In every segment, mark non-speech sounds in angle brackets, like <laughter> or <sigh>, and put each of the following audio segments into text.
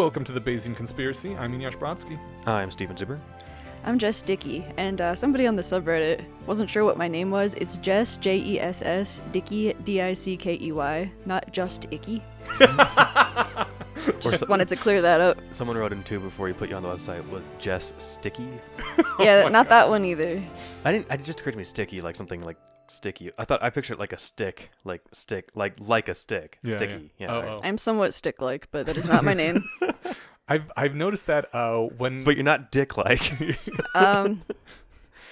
welcome to the Bayesian Conspiracy. I'm Eneasz Brodsky. I'm Steven Zuber. I'm Jess Dickey, and uh, somebody on the subreddit wasn't sure what my name was. It's Jess, J E S S, Dickey, D I C K E Y, not just Icky. <laughs> Just so- wanted to clear that up. Someone wrote in too before you put you on the website with Jess Sticky. <laughs> Yeah, my not God. that one either. I didn't. It just occurred to me sticky, like something like sticky. I thought I pictured like a stick, like stick, like like a stick, Yeah, yeah. sticky. Yeah. Oh, right. oh. I'm somewhat stick like, but that is not my name. <laughs> I've I've noticed that uh, when But you're not dick like. <laughs> Um,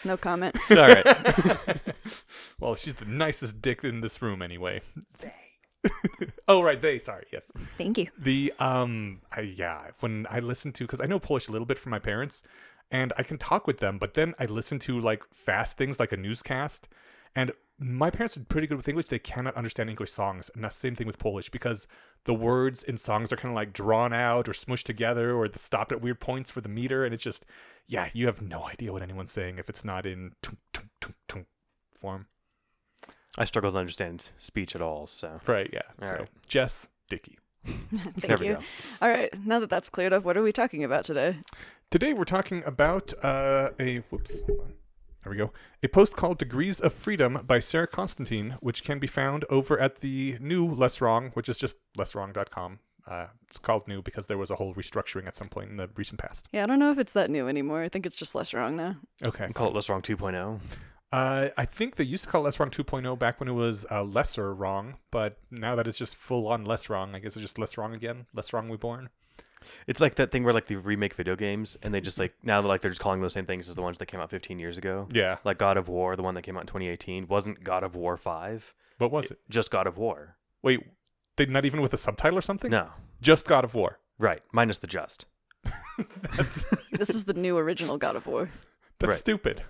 no comment. <laughs> All right. <laughs> well, she's the nicest dick in this room anyway. They. oh right, they. Sorry, yes. Thank you. The um, I, yeah. When I listen to, because I know Polish a little bit from my parents, and I can talk with them, but then I listen to like fast things like a newscast, and my parents are pretty good with English. They cannot understand English songs, and that's the same thing with Polish because the words in songs are kind of like drawn out or smushed together, or the stopped at weird points for the meter, and it's just, yeah, you have no idea what anyone's saying if it's not in tum, tum, tum, tum form. I struggle to understand speech at all. So Right? Yeah. All so right. Jess Dickey. <laughs> <laughs> Thank there you. All right, now that that's cleared up, what are we talking about today? Today we're talking about uh, a whoops. Hold on. There we go. A post called "Degrees of Freedom" by Sarah Constantin, which can be found over at the new Less Wrong, which is just lesswrong.com. Uh, it's called new because there was a whole restructuring at some point in the recent past. Yeah, I don't know if it's that new anymore. I think it's just less wrong now. Okay. Call it Less Wrong oh. 2.0. Uh, I think they used to call it Less Wrong 2.0 back when it was uh, Lesser Wrong, but now that it's just full on Less Wrong, I guess it's just Less Wrong again. Less Wrong Reborn. It's like that thing where like they remake video games and they just mm-hmm. like now they're like they're just calling those same things as the ones that came out 15 years ago. Yeah. Like God of War, the one that came out in 2018, wasn't God of War 5, What was it? just God of War. Wait, they not even with a subtitle or something? No, Just God of War. right, minus the just. <laughs> <laughs> That's This is the new original God of War. that's Right. stupid.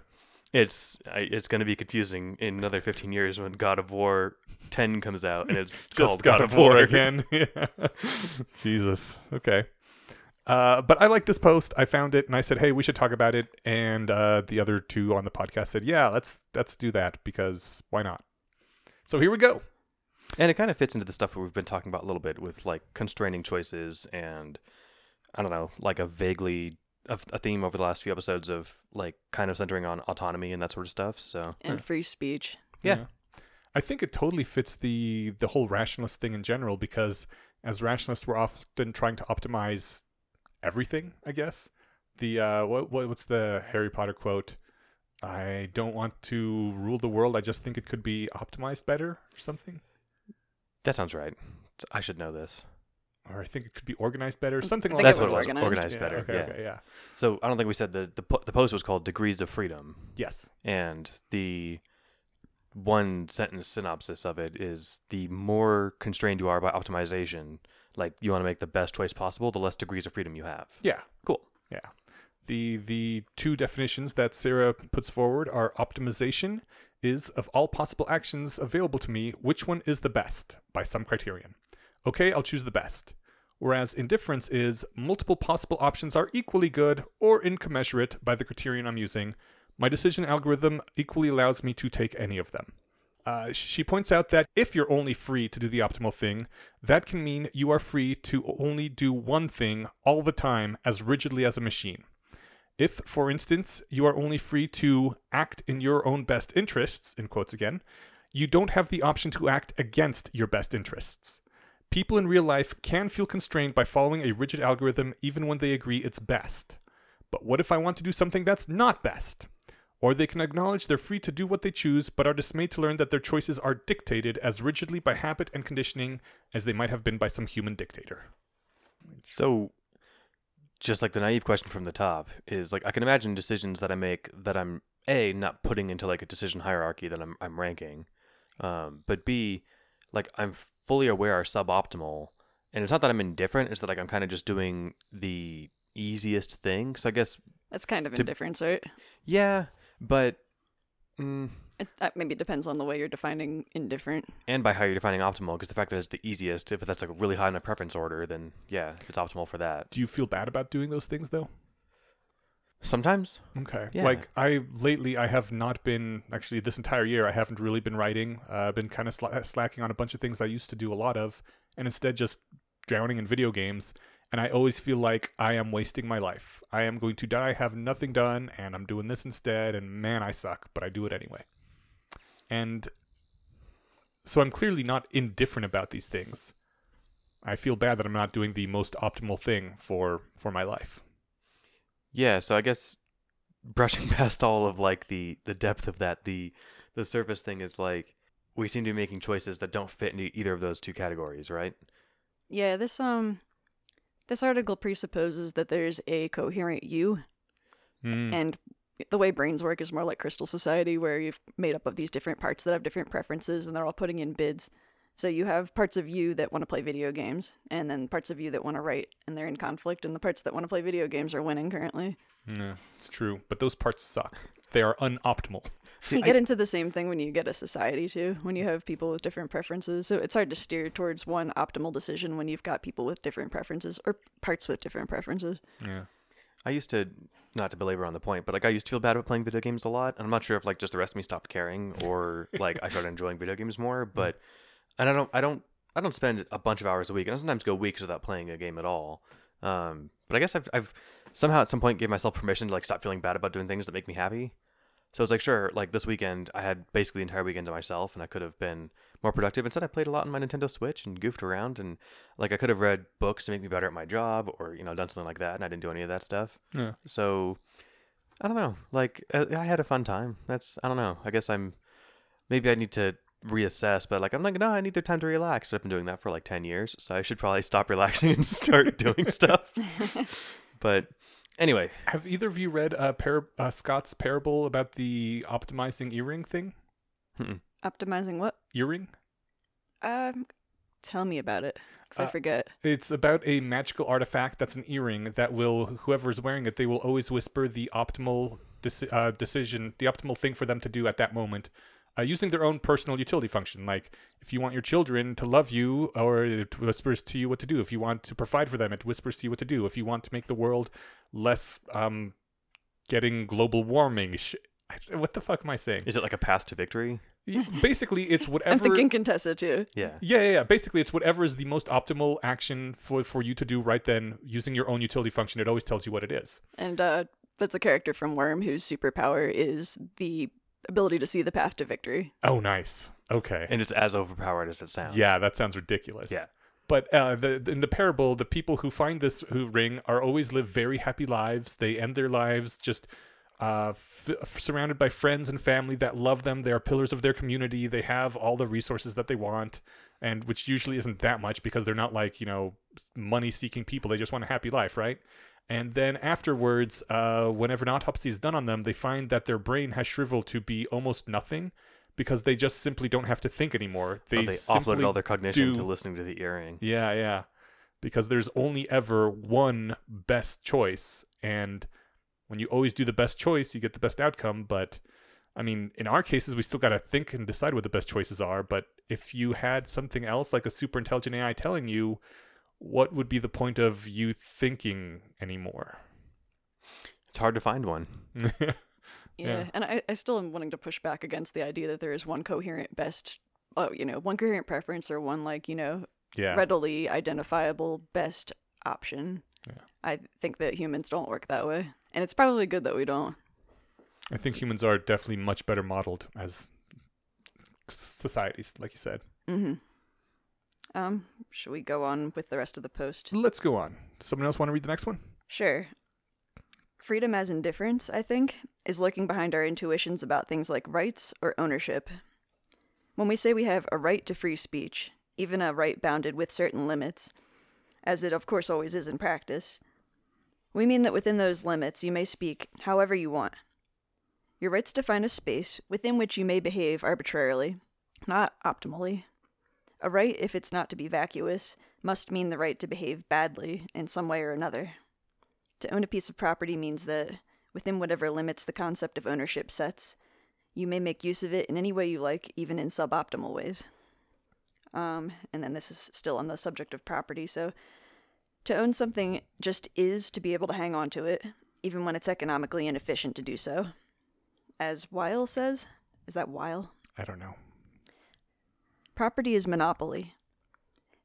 It's I, it's going to be confusing in another 15 years when God of War 10 comes out and it's <laughs> called God, of War again. yeah. Jesus. Okay. Uh, but I like this post. I found it and I said, "Hey, we should talk about it." And uh, the other two on the podcast said, "Yeah, let's let's do that because why not?" So here we go. And it kind of fits into the stuff that we've been talking about a little bit with like constraining choices and I don't know, like a vaguely a, a theme over the last few episodes of like kind of centering on autonomy and that sort of stuff. So And free speech. Yeah. I think it totally fits the the whole rationalist thing in general because as rationalists we're often trying to optimize everything, I guess. The uh what, what what's the Harry Potter quote? I don't want to rule the world. I just think it could be optimized better or something. that sounds right. I should know this. Or I think it could be organized better. Something I like think That's what it was. organized. Organized, Yeah, better. Okay, yeah. okay, yeah. So I don't think we said the the, po- the post was called Degrees of Freedom. Yes. And the one sentence synopsis of it is the more constrained you are by optimization, like you want to make the best choice possible, the less degrees of freedom you have. Yeah. Cool. Yeah. The the two definitions that Sarah puts forward are optimization is of all possible actions available to me, which one is the best by some criterion. Okay, I'll choose the best. Whereas indifference is multiple possible options are equally good or incommensurate by the criterion I'm using. My decision algorithm equally allows me to take any of them. Uh, she points out that if you're only free to do the optimal thing, that can mean you are free to only do one thing all the time as rigidly as a machine. If, for instance, you are only free to act in your own best interests, in quotes again, you don't have the option to act against your best interests. People in real life can feel constrained by following a rigid algorithm even when they agree it's best. But what if I want to do something that's not best? Or they can acknowledge they're free to do what they choose, but are dismayed to learn that their choices are dictated as rigidly by habit and conditioning as they might have been by some human dictator. So, just like the naive question from the top is like I can imagine decisions that I make that I'm a not putting into like a decision hierarchy that I'm I'm ranking, um, but b like I'm fully aware are suboptimal, and it's not that I'm indifferent; it's that like I'm kind of just doing the easiest thing. So I guess That's kind of To- indifference, right? yeah, but mm, It, that maybe depends on the way you're defining indifferent. and by how you're defining optimal, because the fact that it's the easiest, if that's like really high in a preference order, then yeah, it's optimal for that. Do you feel bad about doing those things though? Sometimes, Okay. Yeah. Like I lately, I have not been actually this entire year. I haven't really been writing. Uh, I've been kind of sla- slacking on a bunch of things I used to do a lot of, and instead just drowning in video games. And I always feel like I am wasting my life. I am going to die, have nothing done, and I'm doing this instead, and man, I suck, but I do it anyway. And so I'm clearly not indifferent about these things. I feel bad that I'm not doing the most optimal thing for for my life. Yeah, so I guess brushing <laughs> past all of like the the depth of that, the the surface thing is like we seem to be making choices that don't fit into either of those two categories, right? Yeah, this um this article presupposes that there's a coherent you Mm. and the way brains work is more like crystal society where you've made up of these different parts that have different preferences and they're all putting in bids so you have parts of you that want to play video games and then parts of you that want to write and they're in conflict and the parts that want to play video games are winning currently Yeah, it's true, but those parts suck. They are unoptimal. you get into the same thing when you get a society too when you have people with different preferences so it's hard to steer towards one optimal decision when you've got people with different preferences or parts with different preferences Yeah. I used to not to belabor on the point, but like I used to feel bad about playing video games a lot, and I'm not sure if like just the rest of me stopped caring or <laughs> like I started enjoying video games more. But and I don't I don't I don't spend a bunch of hours a week, and I sometimes go weeks without playing a game at all. Um, but I guess I've I've somehow at some point gave myself permission to like stop feeling bad about doing things that make me happy. So it's like sure, like this weekend I had basically the entire weekend to myself, and I could have been more productive. Instead, I played a lot on my Nintendo Switch and goofed around, and like I could have read books to make me better at my job, or you know done something like that, and I didn't do any of that stuff. Yeah. So I don't know. Like uh, I had a fun time. That's I don't know. I guess I'm maybe I need to reassess, but like I'm like no, I need the time to relax. But I've been doing that for like ten years, so I should probably stop <laughs> relaxing and start doing stuff. <laughs> But anyway, Have either of you read uh, par- uh, Scott's parable about the optimizing earring thing? mm-mm. optimizing what Earring? um tell me about it because i Uh, forget It's about a magical artifact that's an earring that will, whoever's wearing it, they will always whisper the optimal deci- uh, decision, the optimal thing for them to do at that moment, uh, using their own personal utility function. Like, if you want your children to love you, or it whispers to you what to do. If you want to provide for them, it whispers to you what to do. If you want to make the world less um, getting global warming. Sh- what the fuck am I saying? is it like a path to victory? <laughs> Basically, it's whatever. i'm thinking contessa too Yeah. Yeah, yeah, yeah. Basically, it's whatever is the most optimal action for for you to do right then, using your own utility function. It always tells you what it is. And uh, that's a character from Worm whose superpower is the ability to see the path to victory. Oh, nice. Okay. And it's as overpowered as it sounds. yeah, that sounds ridiculous. Yeah. But uh, the, in the parable, the people who find this who ring are always live very happy lives. They end their lives just uh, f- surrounded by friends and family that love them. They are pillars of their community. They have all the resources that they want, and which usually isn't that much because they're not like you know money-seeking people. They just want a happy life, right? And then afterwards, uh, whenever an autopsy is done on them, they find that their brain has shriveled to be almost nothing because they just simply don't have to think anymore. They, Well, they offloaded all their cognition to listening to the earring. yeah, yeah. Because there's only ever one best choice. And when you always do the best choice, you get the best outcome. But I mean, in our cases, we still got to think and decide what the best choices are. But if you had something else like a super intelligent AI telling you, what would be the point of you thinking anymore? It's hard to find one. <laughs> Yeah. Yeah. And I, I still am wanting to push back against the idea that there is one coherent best, oh, you know, one coherent preference or one, like, you know, yeah. readily identifiable best option. Yeah. I think that humans don't work that way. And it's probably good that we don't. I think humans are definitely much better modeled as societies, like you said. Mm-hmm. Um, should we go on with the rest of the post? Let's go on. Someone else want to read the next one? Sure. Freedom as indifference, I think, is lurking behind our intuitions about things like rights or ownership. When we say we have a right to free speech, even a right bounded with certain limits, as it of course always is in practice, we mean that within those limits you may speak however you want. Your rights define a space within which you may behave arbitrarily, not optimally. A right, if it's not to be vacuous, must mean the right to behave badly in some way or another. To own a piece of property means that, within whatever limits the concept of ownership sets, you may make use of it in any way you like, even in suboptimal ways. Um, and then this is still on the subject of property, so to own something just is to be able to hang on to it, even when it's economically inefficient to do so. As Weil says, is that Weil? I don't know. Property is monopoly.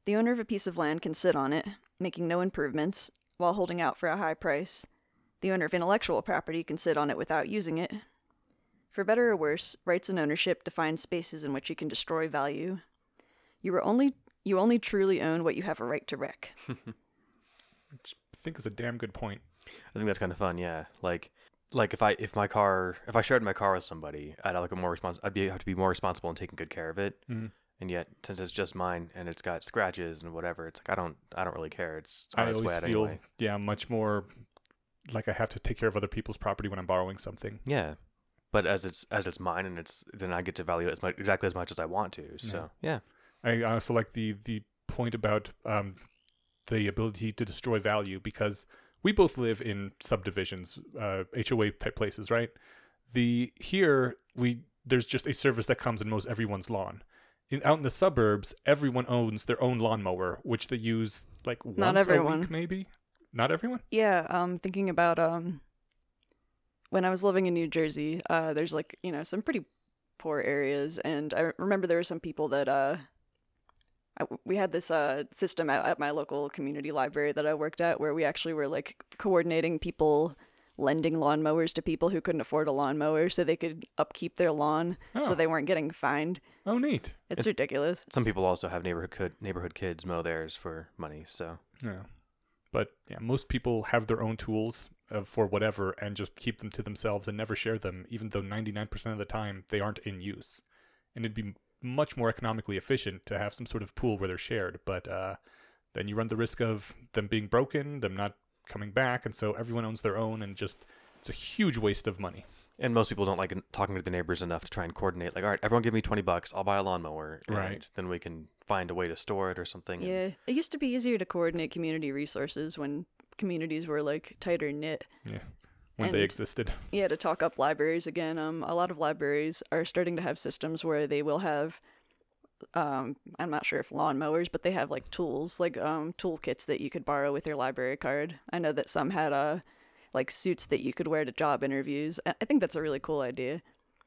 The owner of a piece of land can sit on it, making no improvements while holding out for a high price. The owner of intellectual property can sit on it without using it. For better or worse, rights and ownership define spaces in which you can destroy value. You are only you only truly own what you have a right to wreck. <laughs> Which I think is a damn good point. I think that's kind of fun. Yeah, like like if I if my car if I shared my car with somebody, I'd have like a more respons- I'd be have to be more responsible in taking good care of it. Mhm. And yet, since it's just mine and it's got scratches and whatever, it's like I don't I don't really care. It's I always feel anyway. yeah much more like I have to take care of other people's property when I'm borrowing something. Yeah, but as it's as it's mine and it's then I get to value it as much exactly as much as I want to. So yeah, I also like the the point about um, the ability to destroy value because we both live in subdivisions, uh, HOA type places, right? The here we there's just a service that comes and mows everyone's lawn. In, out in the suburbs, everyone owns their own lawnmower, which they use like once a everyone. week, maybe. Not everyone. Yeah, um thinking about um when I was living in New Jersey, uh there's like, you know, some pretty poor areas and I remember there were some people that uh I, we had this uh system at, at my local community library that I worked at where we actually were like coordinating people lending lawnmowers to people who couldn't afford a lawnmower so they could upkeep their lawn Oh, so they weren't getting fined. oh neat. It's, It's- ridiculous. some people also have neighborhood kid, neighborhood kids mow theirs for money. So Yeah. But yeah, most people have their own tools uh, for whatever and just keep them to themselves and never share them, even though 99% of the time they aren't in use. And it'd be much more economically efficient to have some sort of pool where they're shared. But uh, then you run the risk of them being broken, them not coming back. And so everyone owns their own and just it's a huge waste of money. and most people don't like talking to the neighbors enough to try and coordinate. Like, all right, everyone give me twenty bucks, I'll buy a lawnmower, and Right. Then we can find a way to store it or something. and- Yeah, it used to be easier to coordinate community resources when communities were like tighter knit. Yeah. When they existed. Yeah, to talk up libraries again, um, a lot of libraries are starting to have systems where they will have, um, I'm not sure if lawnmowers, but they have like tools, like um, toolkits that you could borrow with your library card. I know that some had uh, like suits that you could wear to job interviews. I think that's a really cool idea.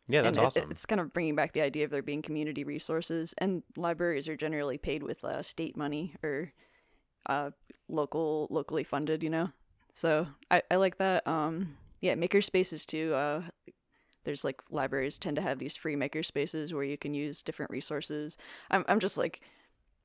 yeah, that's and it- awesome. it's kind of bringing back the idea of there being community resources, and libraries are generally paid with uh, state money or uh, local locally funded. You know, so I, I like that. Um, yeah, maker spaces too. Uh, there's like libraries tend to have these free maker spaces where you can use different resources. I'm I'm just like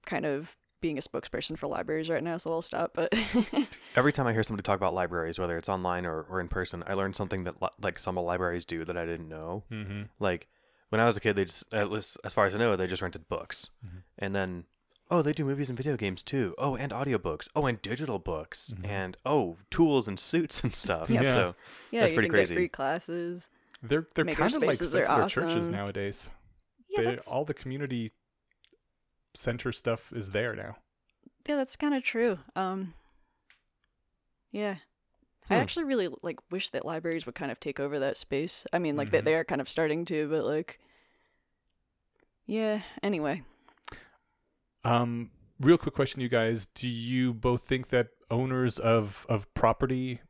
kind of being a spokesperson for libraries right now, so I'll stop. But <laughs> Every time I hear somebody talk about libraries, whether it's online or, or in person, I learn something that li- like some libraries do that I didn't know. Mm-hmm. Like when I was a kid, they just at least as far as I know, they just rented books, Mhm. and then oh, they do movies and video games too. Oh, and audiobooks. Oh, and digital books, Mhm. and oh, tools and suits and stuff. Yeah. <laughs> Yeah. So yeah, That's you pretty can crazy. get free classes. They're, they're kind of like secular churches nowadays. Yeah, They- all the community center stuff is there now. Yeah, that's kind of true. Um, yeah, I Hmm. actually really like wish that libraries would kind of take over that space. I mean, like Mhm. that they are kind of starting to, but like, yeah. Anyway, Um, real quick question, you guys: Do you both think that owners of of property,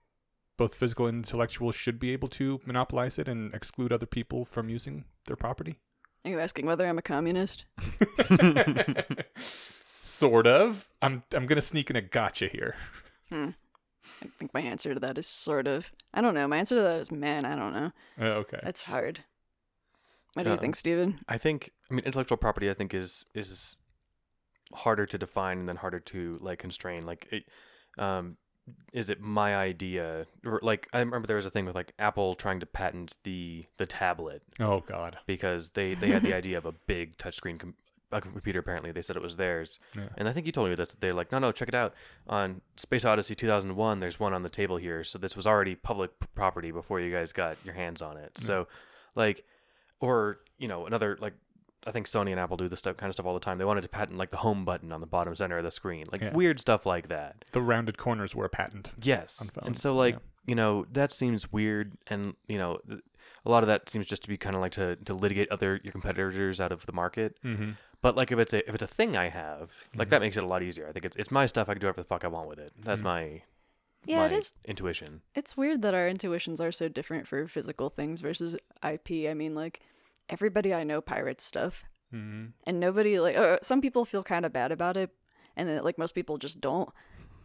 both physical and intellectual, should be able to monopolize it and exclude other people from using their property? are you asking whether I'm a communist? <laughs> <laughs> sort of. I'm I'm gonna sneak in a gotcha here. Hmm. I think my answer to that is sort of. I don't know. My answer to that is man. I don't know. Uh, okay. That's hard. What do you Um, think, Steven? I think I mean intellectual property. I think is is harder to define and then harder to like constrain. Like, it, um, is it my idea? Or like I remember there was a thing with like Apple trying to patent the the tablet Oh God. because they they had the <laughs> idea of a big touchscreen com- a computer. Apparently, they said it was theirs. Yeah. And I think you told me this. That they're like, no, no, check it out. On Space Odyssey 2001, there's one on the table here. So this was already public property before you guys got your hands on it. So, like, or you know, another like, I think Sony and Apple do this stuff kind of stuff all the time. They wanted to patent like the home button on the bottom center of the screen, like Yeah. weird stuff like that. The rounded corners were a patent. Yes. On And so like, yeah. you know, that seems weird, and you know, a lot of that seems just to be kind of like to to litigate other your competitors out of the market. Mm-hmm. But like if it's a if it's a thing I have, like Mhm. that makes it a lot easier. I think it's it's my stuff. I can do whatever the fuck I want with it. That's Mhm. my Yeah, my it is. intuition. It's weird that our intuitions are so different for physical things versus IP. I mean, like everybody I know pirates stuff. Mm-hmm. and nobody like uh, some people feel kind of bad about it and then like most people just don't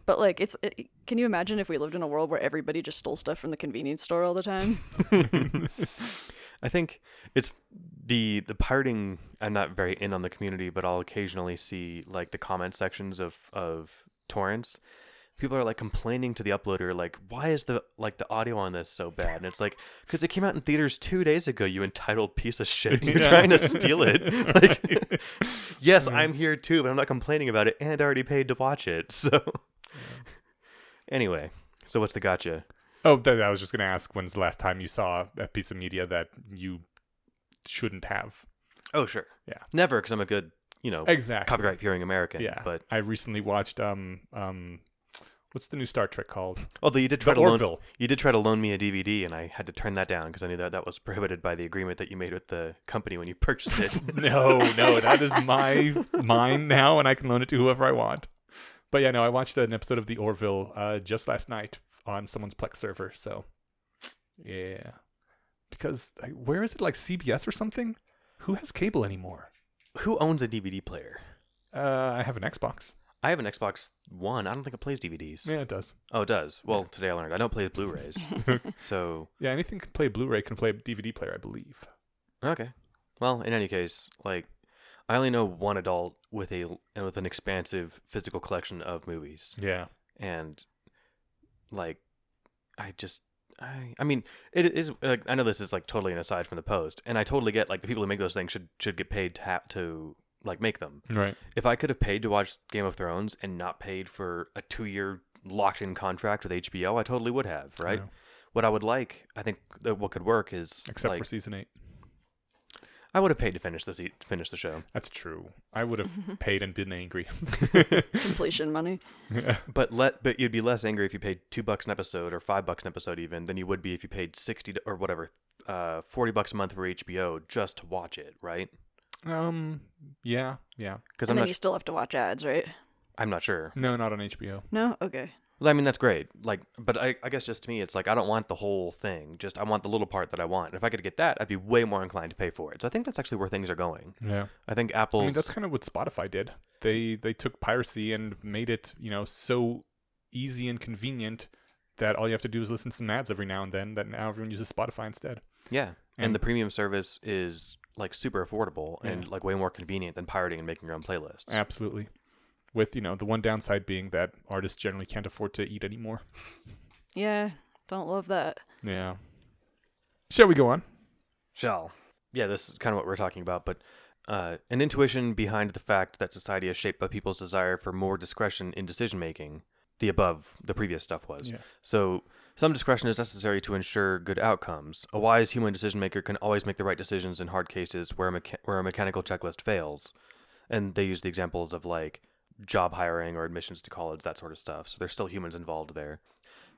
But like, it's. It, can you imagine if we lived in a world where everybody just stole stuff from the convenience store all the time? <laughs> <laughs> I think it's the the pirating. I'm not very in on the community, but I'll occasionally see like the comment sections of of torrents. People are like complaining to the uploader, like, "Why is the like the audio on this so bad?" And it's like, "Because it came out in theaters two days ago. You entitled piece of shit. You're <laughs> Yeah. trying to steal it." <laughs> <laughs> Like, yes, Mhm. I'm here too, but I'm not complaining about it, and I already paid to watch it. So, anyway, so what's the gotcha? Oh, that, I was just going to ask when's the last time you saw a piece of media that you shouldn't have? Oh, sure, Yeah. never, because I'm a good, you know, Exactly. copyright fearing American. Yeah. but I recently watched um um what's the new Star Trek called? although you did try The to loan, you did try to loan me a DVD, and I had to turn that down because I knew that that was prohibited by the agreement that you made with the company when you purchased it. <laughs> no, no, that is my mine now, and I can loan it to whoever I want. But yeah, no, I watched an episode of The Orville uh, just last night on someone's Plex server. So yeah, because like, where is it? Like CBS or something? Who has cable anymore? Who owns a DVD player? Uh, I have an Xbox. I have an Xbox One. I don't think it plays DVDs. Yeah, it does. Oh, it does. Well, today I learned I don't play Blu-rays. <laughs> <laughs> so Yeah, anything can play Blu-ray can play a DVD player, I believe. okay. Well, in any case, like I only know one adult with a with an expansive physical collection of movies, Yeah. and like I just. I, I mean, it is like I know this is like totally an aside from the post, and I totally get like the people who make those things should should get paid to have to like make them. Right. If I could have paid to watch Game of Thrones and not paid for a two year locked in contract with HBO, I totally would have, right? Yeah. What I would like, I think that what could work is Except like, for season eight. I would have paid to finish the se- finish the show. That's true. I would have <laughs> paid and been angry. <laughs> <laughs> Completion money. yeah. But let but you'd be less angry if you paid two bucks an episode or five bucks an episode even than you would be if you paid sixty to, or whatever, uh, forty bucks a month for HBO just to watch it, right? Um. Yeah. Yeah. Because And I'm then not you sh- still have to watch ads, right? I'm not sure. No, not on HBO. No? Okay. Well, I mean that's great. Like, but I, I guess just to me, it's like I don't want the whole thing. Just I want the little part that I want. And if I could get that, I'd be way more inclined to pay for it. So I think that's actually where things are going. Yeah. I think Apple. I mean, that's kind of what Spotify did. They they took piracy and made it, you know, so easy and convenient that all you have to do is listen to some ads every now and then. That now everyone uses Spotify instead. yeah, and, and- the premium service is like super affordable and like way more convenient than pirating and making your own playlists. Absolutely. With you know the one downside being that artists generally can't afford to eat anymore. Yeah. Don't love that. Yeah. Shall we go on? Shall. Yeah, this is kind of what we're talking about, but uh, an intuition behind the fact that society is shaped by people's desire for more discretion in decision making. The above, the previous stuff was. Yeah. So, some discretion is necessary to ensure good outcomes. A wise human decision maker can always make the right decisions in hard cases where a, mecha- where a mechanical checklist fails. And they use the examples of like job hiring or admissions to college, that sort of stuff. So, there's still humans involved there.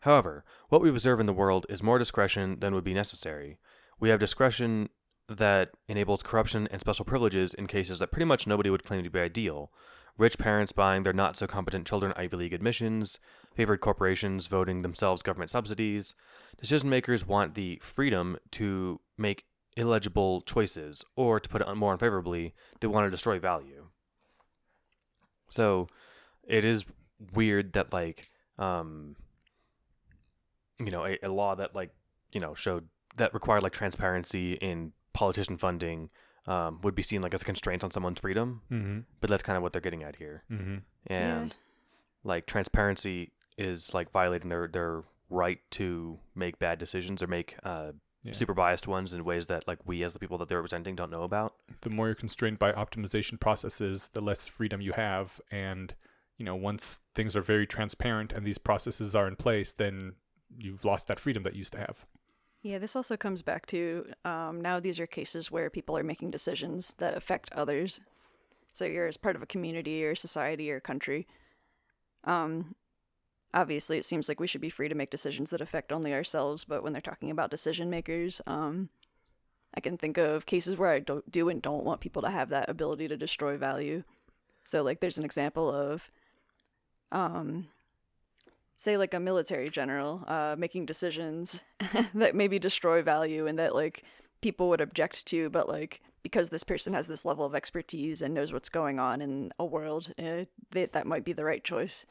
However, what we observe in the world is more discretion than would be necessary. We have discretion that enables corruption and special privileges in cases that pretty much nobody would claim to be ideal. Rich parents buying their not so competent children Ivy League admissions, favored corporations voting themselves government subsidies. Decision makers want the freedom to make illegible choices, or to put it more unfavorably, they want to destroy value. So it is weird that, like, um, you know, a, a law that, like, you know, showed that required like transparency in politician funding um, would be seen like as a constraint on someone's freedom. Mm-hmm. But that's kind of what they're getting at here. Mm-hmm. And Yeah. like transparency is like violating their their right to make bad decisions or make uh, Yeah. super biased ones in ways that like we as the people that they're representing don't know about. the more you're constrained by optimization processes, the less freedom you have. And, you know, once things are very transparent and these processes are in place, then you've lost that freedom that you used to have. Yeah, this also comes back to um, now these are cases where people are making decisions that affect others. So you're as part of a community or society or country. Um, obviously, it seems like we should be free to make decisions that affect only ourselves, but when they're talking about decision makers, um, I can think of cases where I don't do and don't want people to have that ability to destroy value. So, like, there's an example of, um, say, like a military general uh, making decisions <laughs> that maybe destroy value and that like people would object to, but like because this person has this level of expertise and knows what's going on in a world, uh, they, that might be the right choice.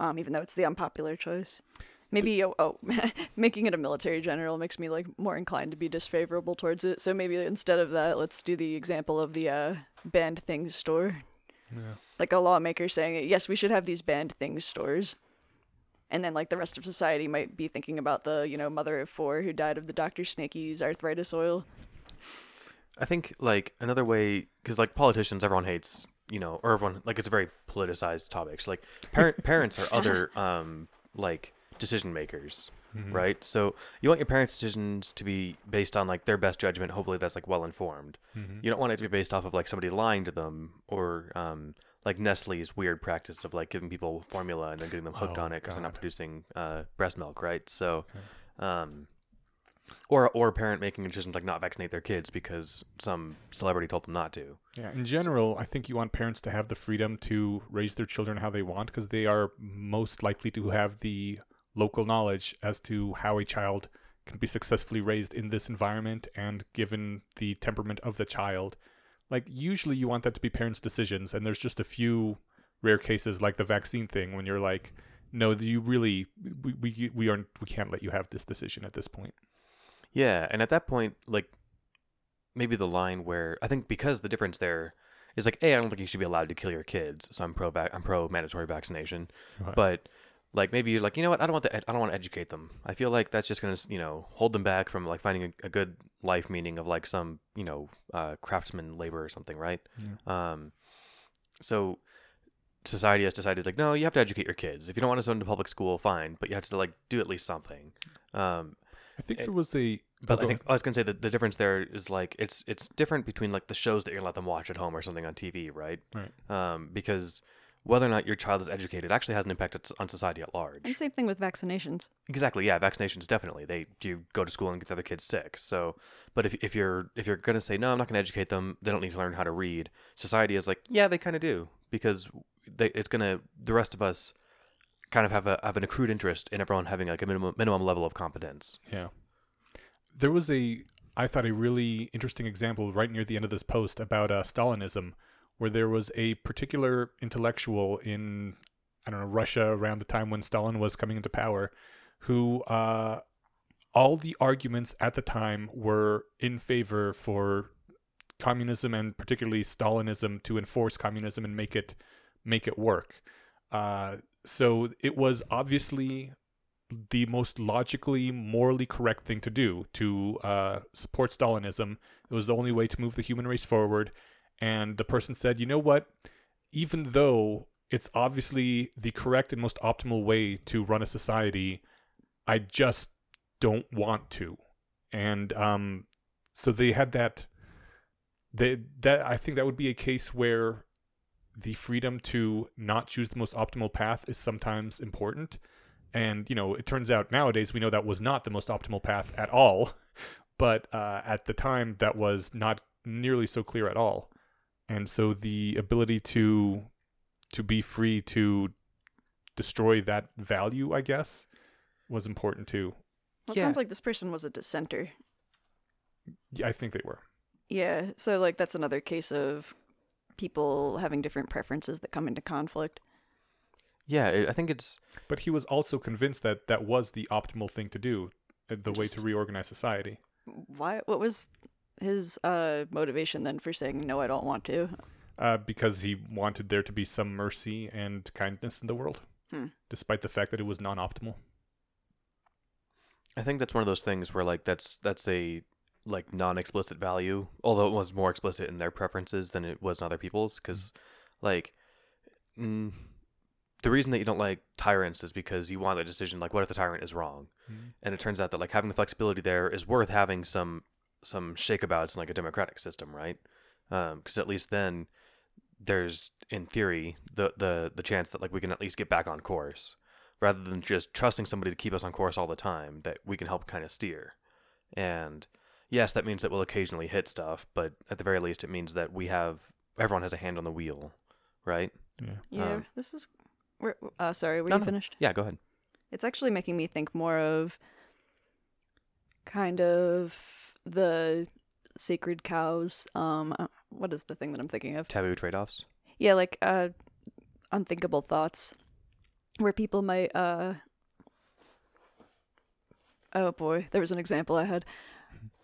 Um, even though it's the unpopular choice. Maybe oh, oh <laughs> making it a military general makes me like more inclined to be disfavorable towards it. So maybe instead of that, let's do the example of the uh, banned things store. Yeah. Like a lawmaker saying, yes, we should have these banned things stores. And then like the rest of society might be thinking about the, you know, mother of four who died of the Dr. Snakeys arthritis oil. I think like another way because like politicians, everyone hates you know, or everyone like it's a very politicized topic. So like parent <laughs> parents are other um like decision makers, Mhm. right? So you want your parents' decisions to be based on like their best judgment. Hopefully, that's like well informed. Mhm. You don't want it to be based off of like somebody lying to them or um like Nestle's weird practice of like giving people formula and then getting them hooked Oh, on it because they're not producing uh breast milk, right? So, um. Or, or a parent making a decision to like not vaccinate their kids because some celebrity told them not to. Yeah, in general, I think you want parents to have the freedom to raise their children how they want because they are most likely to have the local knowledge as to how a child can be successfully raised in this environment and given the temperament of the child. Like, usually you want that to be parents' decisions, and there's just a few rare cases like the vaccine thing when you're like, no, you really, we, we, we aren't, we can't let you have this decision at this point. Yeah, and at that point, like maybe the line where I think because the difference there is like, a, I don't think you should be allowed to kill your kids, so I'm pro vac- I'm pro mandatory vaccination. Right. But like maybe you're like, you know what, I don't want to ed- I don't want to educate them. I feel like that's just gonna you know hold them back from like finding a, a good life meaning of like some you know uh, craftsman labor or something, right? Um, so society has decided like, no, you have to educate your kids. If you don't want to send them to public school, fine, but you have to like do at least something. Um, I think it- there was a. but oh, I think I was gonna say that the difference there is like it's it's different between like the shows that you're gonna let them watch at home or something on TV, right? Right. Um, because whether or not your child is educated actually has an impact on society at large. And same thing with vaccinations. Exactly. Yeah, vaccinations definitely. They you go to school and get the other kids sick. So, but if if you're if you're gonna say no, I'm not gonna educate them. They don't need to learn how to read. Society is like, yeah, they kind of do because they it's gonna the rest of us kind of have a have an accrued interest in everyone having like a minimum minimum level of competence. Yeah. There was a, I thought, a really interesting example right near the end of this post about uh, Stalinism, where there was a particular intellectual in, I don't know, Russia around the time when Stalin was coming into power, who uh, all the arguments at the time were in favor for communism and particularly Stalinism to enforce communism and make it make it work. Uh, so it was obviously the most logically, morally correct thing to do to uh, support Stalinism. It was the only way to move the human race forward. And the person said, you know what? Even though it's obviously the correct and most optimal way to run a society, I just don't want to. And um, so they had that. They, that I think that would be a case where the freedom to not choose the most optimal path is sometimes important. And, you know, it turns out nowadays we know that was not the most optimal path at all. <laughs> But uh, at the time, that was not nearly so clear at all. And so the ability to to be free to destroy that value, I guess, was important too. Well, it Yeah. sounds like this person was a dissenter. Yeah, I think they were. Yeah, so like that's another case of people having different preferences that come into conflict. Yeah, I think it's But he was also convinced that that was the optimal thing to do, uh, the way to reorganize society. Why? What was his uh, motivation then for saying no? I don't want to. uh, because he wanted there to be some mercy and kindness in the world, Hmm. despite the fact that it was non-optimal. I think that's one of those things where like that's that's a like non-explicit value, although it was more explicit in their preferences than it was in other people's. Because like mm, the reason that you don't like tyrants is because you want a decision like what if the tyrant is wrong, and it turns out that like having the flexibility there is worth having some some shakeabouts in like a democratic system, right? Because at least then there's in theory the the the chance that like we can at least get back on course rather than just trusting somebody to keep us on course all the time that we can help kind of steer. And yes, that means that we'll occasionally hit stuff, but at the very least, it means that we have everyone has a hand on the wheel, right? Yeah. Yeah, Um, this is. We're, uh, sorry, were No, you no. finished? Yeah, go ahead. It's actually making me think more of kind of the sacred cows. Um, uh, what is the thing that I'm thinking of? Taboo trade offs. Yeah, like uh, unthinkable thoughts. where people might uh oh boy there was an example i had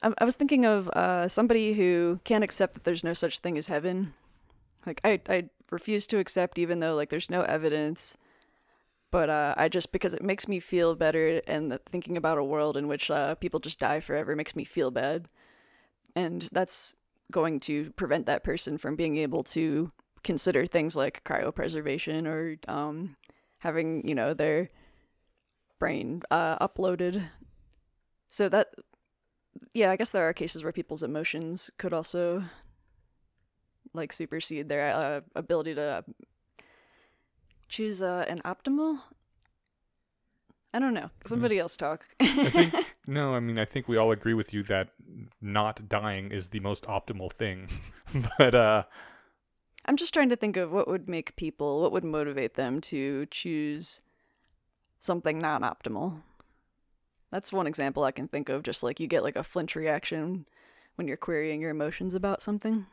i, I was thinking of uh somebody who can't accept that there's no such thing as heaven. Like i i refuse to accept even though like there's no evidence. But uh i just because it makes me feel better and thinking about a world in which uh people just die forever makes me feel bad. And that's going to prevent that person from being able to consider things like cryopreservation or um having you know their brain uh, uploaded. So that yeah i guess there are cases where people's emotions could also like supersede their uh, ability to choose uh, an optimal i don't know somebody else talk I think <laughs> no, I mean I think we all agree with you that not dying is the most optimal thing. <laughs> but uh I'm just trying to think of what would make people, what would motivate them to choose something non optimal. That's one example I can think of, just like you get like a flinch reaction when you're querying your emotions about something.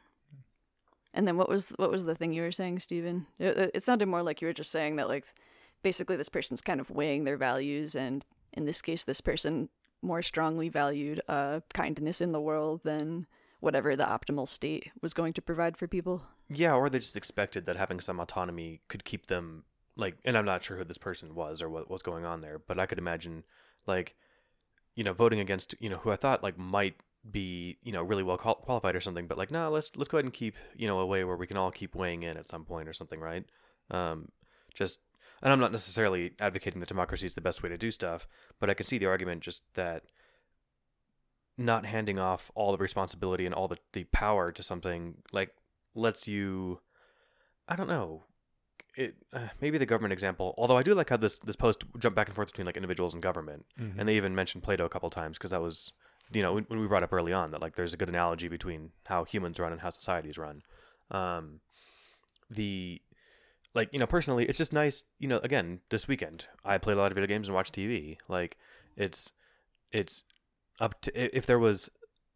And then what was what was the thing you were saying, Steven? It, it sounded more like you were just saying that like basically this person's kind of weighing their values and in this case this person more strongly valued uh kindness in the world than whatever the optimal state was going to provide for people. Yeah, or they just expected that having some autonomy could keep them like and I'm not sure who this person was or what was going on there, but I could imagine like you know voting against, you know, who I thought like might be, you know, really well qualified or something, but like no, let's let's go ahead and keep, you know, a way where we can all keep weighing in at some point or something, right? Um just and I'm not necessarily advocating that democracy is the best way to do stuff, but I can see the argument just that not handing off all the responsibility and all the, the power to something like lets you i don't know it uh, maybe the government example although i do like how this this post jumped back and forth between like individuals and government. Mhm. and they even mentioned plato a couple times because that was you know when, when we brought up early on that like there's a good analogy between how humans run and how societies run. Um the like you know personally it's just nice you know again this weekend i played a lot of video games and watched tv like it's it's up to if there was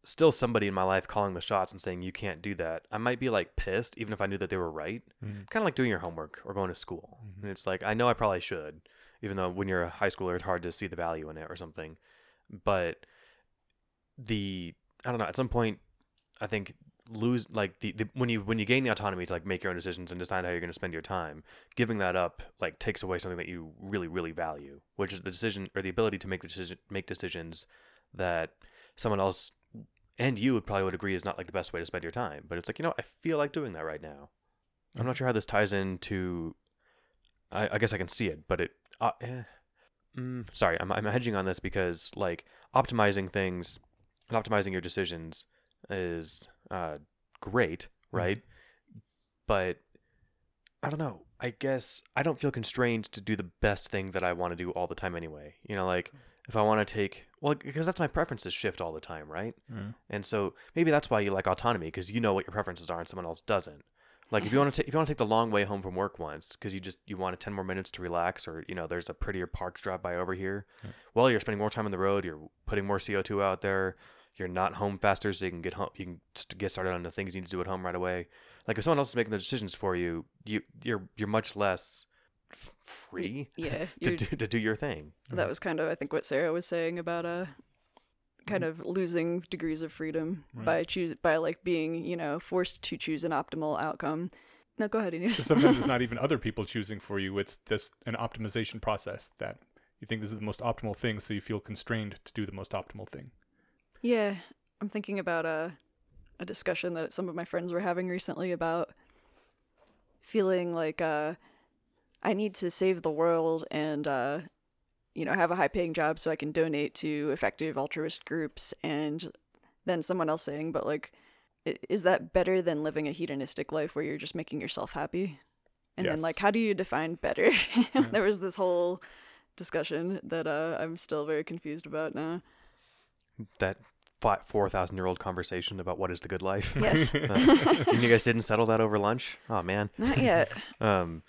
still somebody in my life calling the shots and saying you can't do that i might be like pissed even if i knew that they were right Mhm. kind of like doing your homework or going to school Mhm. and it's like i know i probably should even though when you're a high schooler it's hard to see the value in it or something but the i don't know at some point i think lose like the, the when you when you gain the autonomy to like make your own decisions and decide how you're going to spend your time giving that up like takes away something that you really really value which is the decision or the ability to make the decision make decisions that someone else and you would probably would agree is not like the best way to spend your time but it's like you know i feel like doing that right now. I'm not sure how this ties into i, I guess i can see it but it uh, eh. mm, sorry I'm, I'm hedging on this because like optimizing things and optimizing your decisions is uh, great right? But i don't know. I guess i don't feel constrained to do the best thing that i want to do all the time anyway. You know like if i want to take well because that's my preferences shift all the time right Mm. and so maybe that's why you like autonomy because you know what your preferences are and someone else doesn't. Like if you want to take if you want to take the long way home from work once because you just you want 10 more minutes to relax or you know there's a prettier park drive by over here. Yeah. Well, you're spending more time on the road, you're putting more CO2 out there, you're not home faster so you can get home you can just get started on the things you need to do at home right away. Like if someone else is making the decisions for you, you you're you're much less free <laughs> Yeah, to do, to do your thing. that was kind of I think what Sarah was saying about uh kind of losing degrees of freedom Right. by choose by like being you know forced to choose an optimal outcome. No, go ahead, Ian. So sometimes it's not <laughs> even other people choosing for you. It's just an optimization process that you think this is the most optimal thing, so you feel constrained to do the most optimal thing. Yeah, I'm thinking about a a discussion that some of my friends were having recently about feeling like uh I need to save the world and uh you know have a high paying job so I can donate to effective altruist groups and then someone else saying but like is that better than living a hedonistic life where you're just making yourself happy? And then like how do you define better? <laughs> there was this whole discussion that uh I'm still very confused about now. That 4,000 year old conversation about what is the good life. Yes. <laughs> Uh, and you guys <laughs> didn't settle that over lunch? Oh man. Not yet. Um,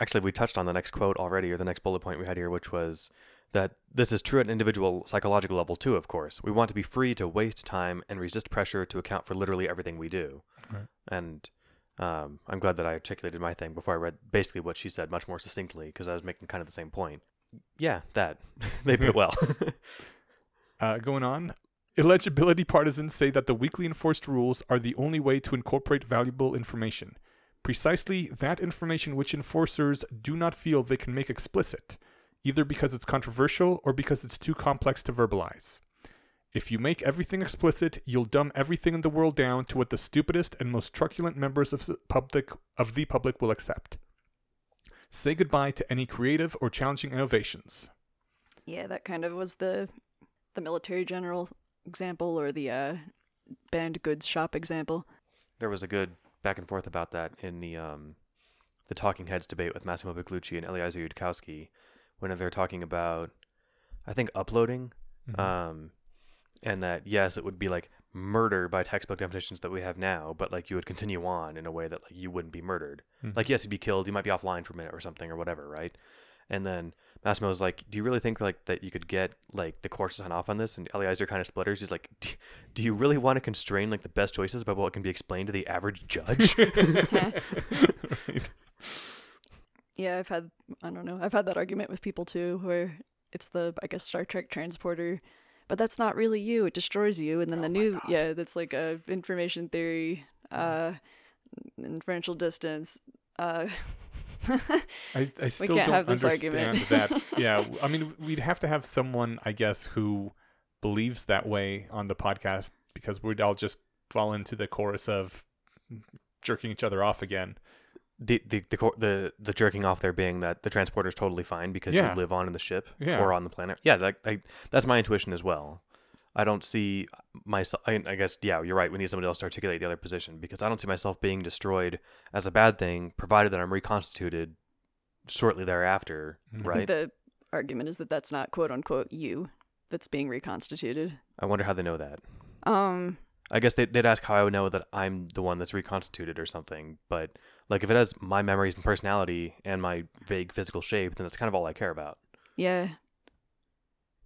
actually, we touched on the next quote already, or the next bullet point we had here, which was that this is true at an individual psychological level too. Of course, we want to be free to waste time and resist pressure to account for literally everything we do. Right. And Um, I'm glad that I articulated my thing before I read basically what she said much more succinctly because I was making kind of the same point. Yeah, that <laughs> they put it well. <laughs> Uh, going on, illegibility partisans say that the weakly enforced rules are the only way to incorporate valuable information. Precisely that information which enforcers do not feel they can make explicit, either because it's controversial or because it's too complex to verbalize. If you make everything explicit, you'll dumb everything in the world down to what the stupidest and most truculent members of public of the public will accept. Say goodbye to any creative or challenging innovations. Yeah, that kind of was the the military general example or the uh, banned goods shop example. there was a good back and forth about that in the um, the Talking Heads debate with Massimo Pigliucci and Eliezer Yudkowsky, when they're talking about, I think uploading, Mm-hmm. um, and that yes, it would be like murder by textbook definitions that we have now, but like you would continue on in a way that like you wouldn't be murdered. Mhm. Like yes, you'd be killed, you might be offline for a minute or something or whatever, right? And then Massimo was like, "Do you really think like that you could get like the court to sign off on this?" And Eliezer kind of splitters. He's like, "Do- "Do you really want to constrain like the best choices about what can be explained to the average judge?" Right. <laughs> <laughs> Yeah, I've had I don't know. I've had that argument with people too where it's the I guess Star Trek transporter, but that's not really you. It destroys you and then the new yeah, that's like a information theory uh inferential distance uh <laughs> I, I <laughs> still don't have this understand argument. that. <laughs> Yeah, I mean, we'd have to have someone, I guess, who believes that way on the podcast because we'd all just fall into the chorus of jerking each other off again. the the the the the jerking off there being that the transporter is totally fine because Yeah. you live on in the ship Yeah. or on the planet. Yeah, that I, that's my intuition as well. I don't see myself. I, I guess yeah, you're right. We need somebody else to articulate the other position because I don't see myself being destroyed as a bad thing, provided that I'm reconstituted shortly thereafter. Right? the argument is that that's not quote unquote you that's being reconstituted. I wonder how they know that. Um I guess they, they'd ask how I would know that I'm the one that's reconstituted or something. But like if it has my memories and personality and my vague physical shape, then that's kind of all I care about. yeah.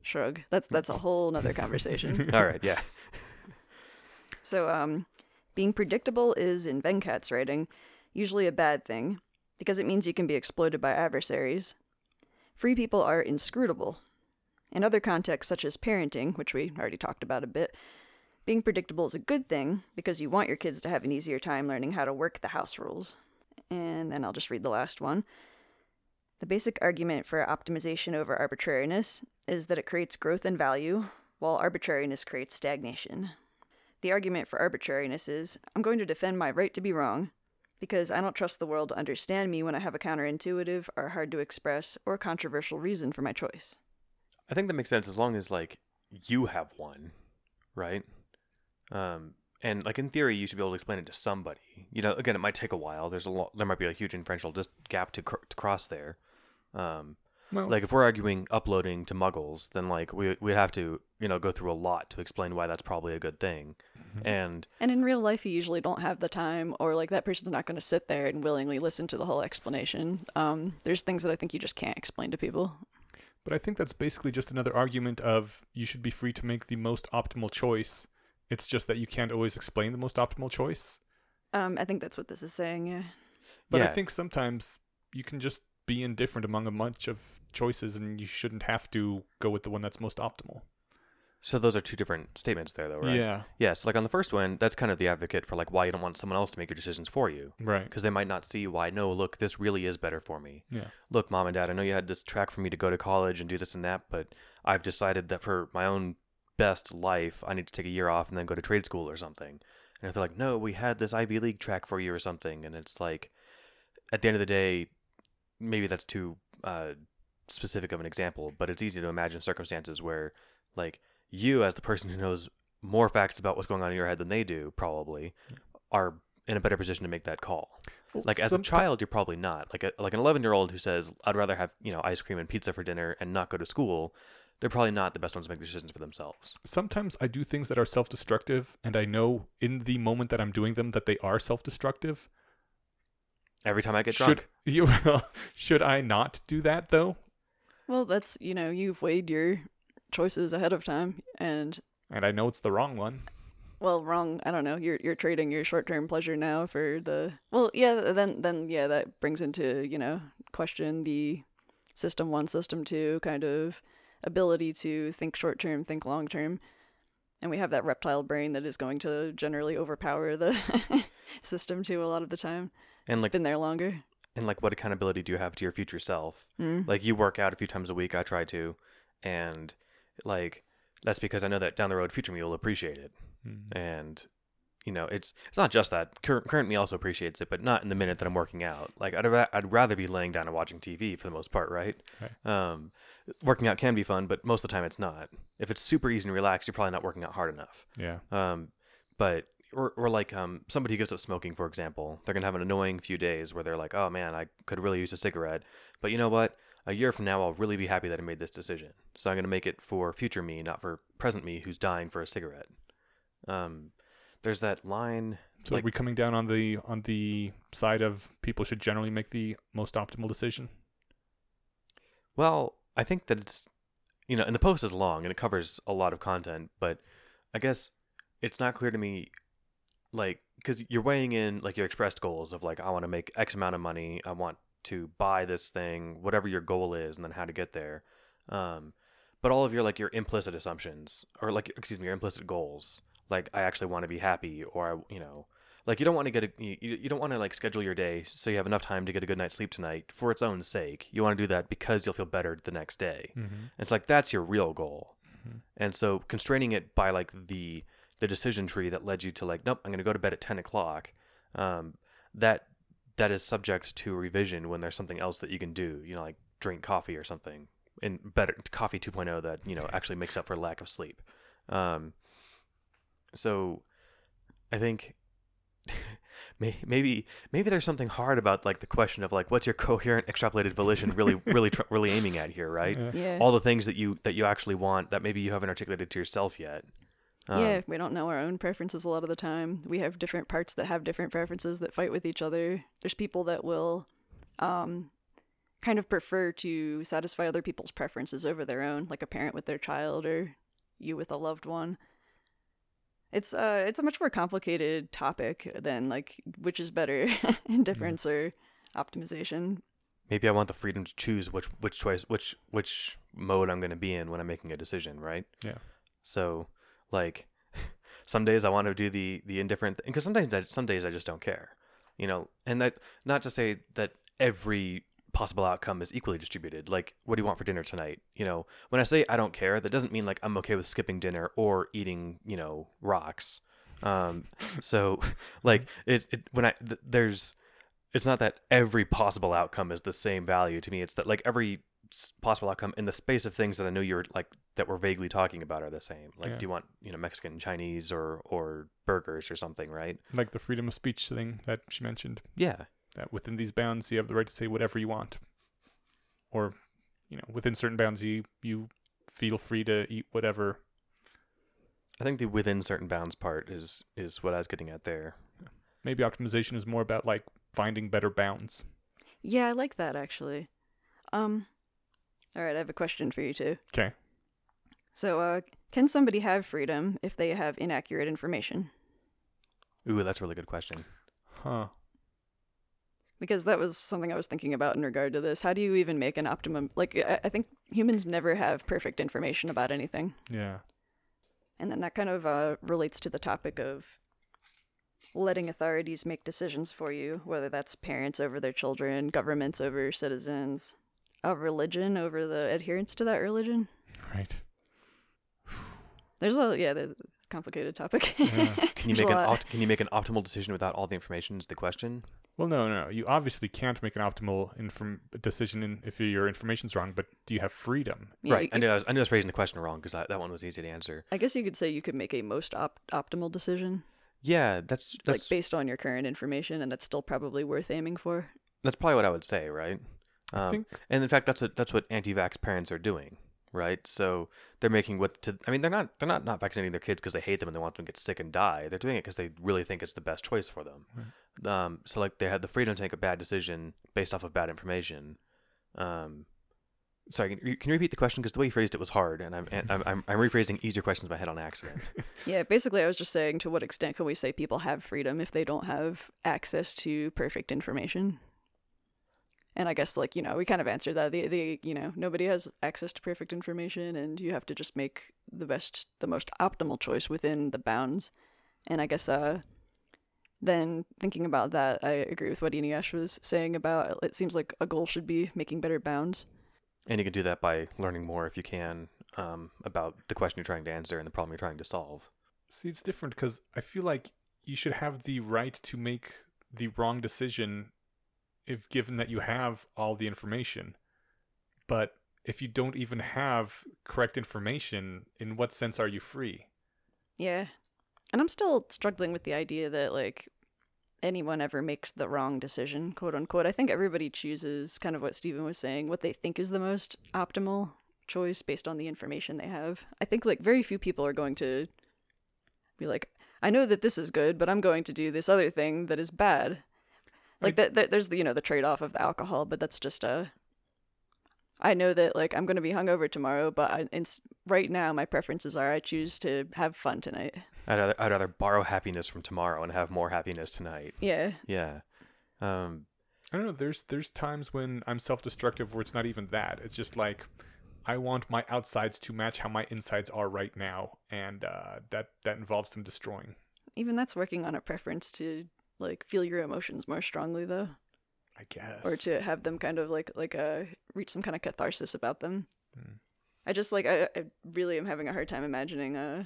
Shrug. That's that's a whole nother conversation. <laughs> all right, yeah. So, um, being predictable is, in Venkat's writing, usually a bad thing, because it means you can be exploited by adversaries. Free people are inscrutable. In other contexts, such as parenting, which we already talked about a bit, being predictable is a good thing because you want your kids to have an easier time learning how to work the house rules. And then I'll just read the last one. The basic argument for optimization over arbitrariness is that it creates growth and value, while arbitrariness creates stagnation. The argument for arbitrariness is I'm going to defend my right to be wrong because I don't trust the world to understand me when I have a counterintuitive or hard to express or controversial reason for my choice. I think that makes sense as long as like you have one, right? Um, and like in theory, you should be able to explain it to somebody. You know, again, it might take a while. There's a lot. There might be a huge inferential dis- gap to, cr- to cross there. Um, Well, like if we're arguing uploading to Muggles, then like we we'd have to you know go through a lot to explain why that's probably a good thing. And And in real life, you usually don't have the time, or like that person's not going to sit there and willingly listen to the whole explanation. Um, there's things that I think you just can't explain to people. But I think that's basically just another argument of you should be free to make the most optimal choice. It's just that you can't always explain the most optimal choice. Um, I think that's what this is saying. Yeah. But I think sometimes you can just be indifferent among a bunch of choices and you shouldn't have to go with the one that's most optimal. so those are two different statements there, though, right? Yeah. Yes. Like on the first one, that's kind of the advocate for like why you don't want someone else to make your decisions for you. Right. because they might not see why no look this really is better for me Yeah. look mom and dad i know you had this track for me to go to college and do this and that but i've decided that for my own best life i need to take a year off and then go to trade school or something and if they're like no we had this ivy league track for you or something and it's like at the end of the day maybe that's too uh, specific of an example but it's easy to imagine circumstances where like you as the person who knows more facts about what's going on in your head than they do probably are in a better position to make that call like as a child you're probably not like a, like an 11 year old who says i'd rather have you know ice cream and pizza for dinner and not go to school they're probably not the best ones to make decisions for themselves sometimes I do things that are self destructive, and I know in the moment that I'm doing them that they are self destructive. Every time i get should drunk <laughs> you should I not do that though? Well, that's you know you've weighed your choices ahead of time, and And I know it's the wrong one. well, wrong. I don't know. You're you're trading your short term pleasure now for the well, yeah. Then then yeah, that brings into you know question the system one, system two kind of ability to think short term, think long term, and we have that reptile brain that is going to generally overpower the <laughs> system two a lot of the time. And it's like been there longer. and like what accountability do you have to your future self? Mm. Like you work out a few times a week, I try to, and like that's because I know that down the road future me will appreciate it. Mm. and you know it's it's not just that Cur- current me also appreciates it but not in the minute that i'm working out like i'd, ra- I'd rather be laying down and watching tv for the most part right? um working out can be fun but most of the time it's not if it's super easy and relaxed you're probably not working out hard enough Yeah. um but or, or like um somebody who gives up smoking for example they're gonna have an annoying few days where they're like oh man i could really use a cigarette. But you know what? A year from now i'll really be happy that i made this decision. So i'm gonna make it for future me not for present me who's dying for a cigarette. Um there's that line So like- are we coming down on the on the side of people should generally make the most optimal decision? Well, I think that it's, you know, and the post is long and it covers a lot of content, but I guess it's not clear to me, like, because you're weighing in like your expressed goals of like, I want to make X amount of money, I want to buy this thing, whatever your goal is, and then how to get there. Um, but all of your like your implicit assumptions or like excuse me your implicit goals, like I actually want to be happy or I, you know, like you don't want to get a you, you don't want to like schedule your day so you have enough time to get a good night's sleep tonight for its own sake you want to do that because you'll feel better the next day Mm-hmm. it's like that's your real goal Mhm. and so constraining it by like the the decision tree that led you to like nope i'm going to go to bed at 10 o'clock. Um, that that is subject to revision when there's something else that you can do you know like drink coffee or something and better coffee 2.0 that you know actually makes up for lack of sleep. Um, so i think <laughs> maybe maybe there's something hard about like the question of like what's your coherent extrapolated volition really <laughs> really tr- really aiming at here right? Yeah. Yeah. all the things that you that you actually want that maybe you haven't articulated to yourself yet Um, yeah, we don't know our own preferences a lot of the time. We have different parts that have different preferences that fight with each other. There's people that will um kind of prefer to satisfy other people's preferences over their own, like a parent with their child or you with a loved one. It's uh it's a much more complicated topic than like which is better, <laughs> indifference or optimization. maybe i want the freedom to choose which which choice which which mode i'm going to be in when i'm making a decision right Yeah. so like <laughs> some days i want to do the the indifferent thing because sometimes I, some days i just don't care you know? And that not to say that every possible outcome is equally distributed like what do you want for dinner tonight you know? When i say i don't care that doesn't mean like i'm okay with skipping dinner or eating you know rocks. Um so <laughs> like it, it when i th- there's it's not that every possible outcome is the same value to me it's that like every possible outcome in the space of things that i know you're like that we're vaguely talking about are the same like Yeah. do you want you know mexican chinese or or burgers or something right Like the freedom of speech thing that she mentioned. yeah That within these bounds, you have the right to say whatever you want, or you know, within certain bounds, you you feel free to eat whatever. i think the within certain bounds part is is what i was getting at there Maybe optimization is more about like finding better bounds. Yeah, I like that actually. Um all right, I have a question for you too. Okay. So, uh, can somebody have freedom if they have inaccurate information? ooh that's a really good question Huh. Because that was something I was thinking about in regard to this. How do you even make an optimum? Like, I, I think humans never have perfect information about anything. Yeah. And then that kind of uh, relates to the topic of letting authorities make decisions for you, whether that's parents over their children, governments over citizens, a religion over the adherence to that religion. Right. There's a, yeah, the complicated topic. Yeah. <laughs> can you make an opt- can you make an optimal decision without all the information is the question Well, no, no, no. You obviously can't make an optimal inform- decision in, if your information's wrong. But do you have freedom? Yeah, right you- I knew I was, I knew I was phrasing the question wrong because that one was easy to answer I guess you could say you could make a most op- optimal decision. yeah that's that's like based on your current information, and that's still probably worth aiming for. that's probably what i would say right I Um, think. And in fact, that's what that's what anti-vax parents are doing, right? So they're making what to I mean, they're not they're not not vaccinating their kids because they hate them and they want them to get sick and die. They're doing it because they really think it's the best choice for them. Um, so like they have the freedom to make a bad decision based off of bad information. Um, Sorry, can you, can you repeat the question? Because the way you phrased it was hard, and I'm, and I'm, I'm, I'm rephrasing easier questions in my head on accident. <laughs> Yeah, basically, I was just saying to what extent can we say people have freedom if they don't have access to perfect information? And I guess, like, you know, we kind of answered that. The, the, you know, nobody has access to perfect information, and you have to just make the best, the most optimal choice within the bounds. And I guess, uh, then thinking about that, I agree with what Eneasz was saying about it seems like a goal should be making better bounds. and you can do that by learning more if you can um, about the question you're trying to answer and the problem you're trying to solve. See, it's different because I feel like you should have the right to make the wrong decision if given that you have all the information. But if you don't even have correct information, in what sense are you free? Yeah. And I'm still struggling with the idea that like anyone ever makes the wrong decision, quote unquote. I think everybody chooses kind of what Steven was saying, what they think is the most optimal choice based on the information they have. I think like very few people are going to be like, I know that this is good, but I'm going to do this other thing that is bad. Like that, that there's the you know the trade off of the alcohol, but that's just a I know that like I'm going to be hungover tomorrow, but I, it's, right now my preferences are I choose to have fun tonight. I'd rather, I'd rather borrow happiness from tomorrow and have more happiness tonight. Yeah. Yeah. Um, I don't know. There's there's times when I'm self-destructive where it's not even that. It's just like I want my outsides to match how my insides are right now, and uh, that that involves some destroying. Even that's working on a preference to like feel your emotions more strongly though, I guess. or to have them kind of like like uh reach some kind of catharsis about them. Hmm. I just like I, I really am having a hard time imagining uh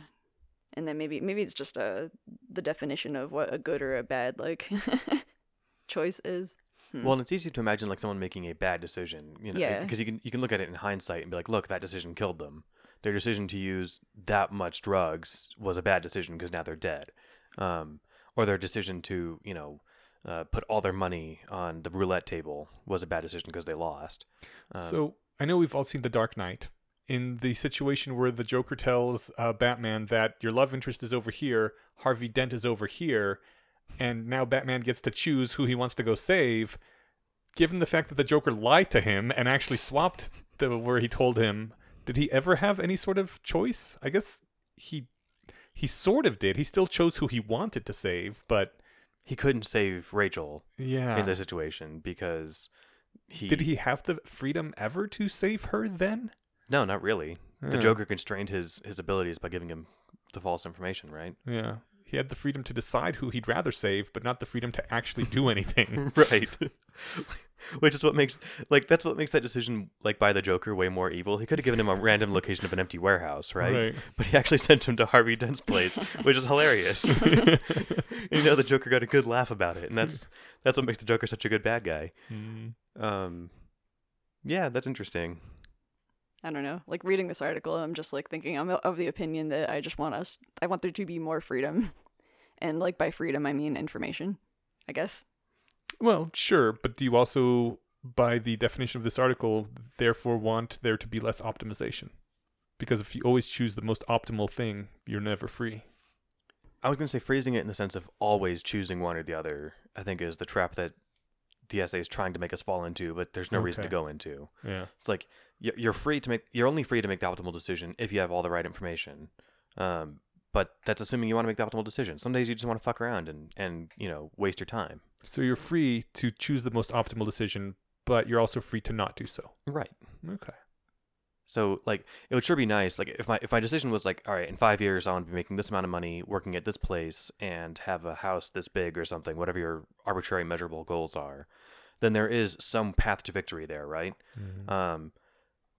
and then maybe maybe it's just uh the definition of what a good or a bad like <laughs> choice is. Hmm. Well, and it's easy to imagine like someone making a bad decision, you know, Yeah. because you can you can look at it in hindsight and be like, look, that decision killed them. Their decision to use that much drugs was a bad decision because now they're dead. Um, or their decision to, you know, uh, put all their money on the roulette table was a bad decision because they lost. Um, so I know we've all seen The Dark Knight. In the situation where the Joker tells uh, Batman that your love interest is over here, Harvey Dent is over here, and now Batman gets to choose who he wants to go save. Given the fact that the Joker lied to him and actually swapped the where he told him, did he ever have any sort of choice? I guess he he sort of did. He still chose who he wanted to save, but he couldn't save Rachel yeah. in this situation because he Did he have the freedom ever to save her then? No, not really. The Joker constrained his his abilities by giving him the false information, right? Yeah. He had the freedom to decide who he'd rather save, but not the freedom to actually do <laughs> anything. right. <laughs> <laughs> Which is what makes like that's what makes that decision like by the Joker way more evil. He could have given him a random location of an empty warehouse, right? But he actually <laughs> sent him to Harvey Dent's place, <laughs> which is hilarious. you know, the Joker got a good laugh about it, and that's that's what makes the Joker such a good bad guy. Mm. Um, yeah, that's interesting. I don't know. Like reading this article, I'm just like thinking I'm of the opinion that I just want us I want there to be more freedom. And like by freedom I mean information, I guess. Well, sure, but do you also, by the definition of this article, therefore want there to be less optimization? Because if you always choose the most optimal thing, you're never free. I was going to say phrasing it in the sense of always choosing one or the other. I think is the trap that the essay is trying to make us fall into, but there's no reason to go into. Yeah. It's like you're free to make. You're only free to make the optimal decision if you have all the right information. Um, but that's assuming you want to make the optimal decision. Some days you just want to fuck around and and you know waste your time. So you're free to choose the most optimal decision, but you're also free to not do so. Right. Okay. So like it would sure be nice like if my if my decision was like all right in 5 years I want to be making this amount of money working at this place and have a house this big or something whatever your arbitrary measurable goals are then there is some path to victory there right um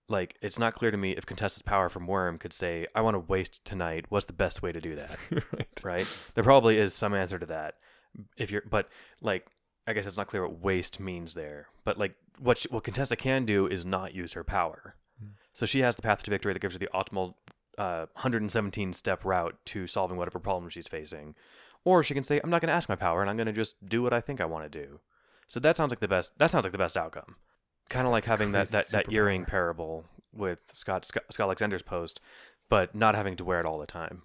like it's not clear to me if Contessa's power from Worm could say I want to waste tonight what's the best way to do that <laughs> right. right there probably is some answer to that if you're but like I guess it's not clear what waste means there but like what she, what Contessa can do is not use her power so she has the path to victory that gives her the optimal uh, 117 step route to solving whatever problem she's facing. Or she can say, I'm not going to ask my power and I'm going to just do what I think I want to do. So that sounds like the best. That sounds like the best outcome. Kind of like having that, that, that earring parable with Scott, Scott Scott Alexander's post, but not having to wear it all the time.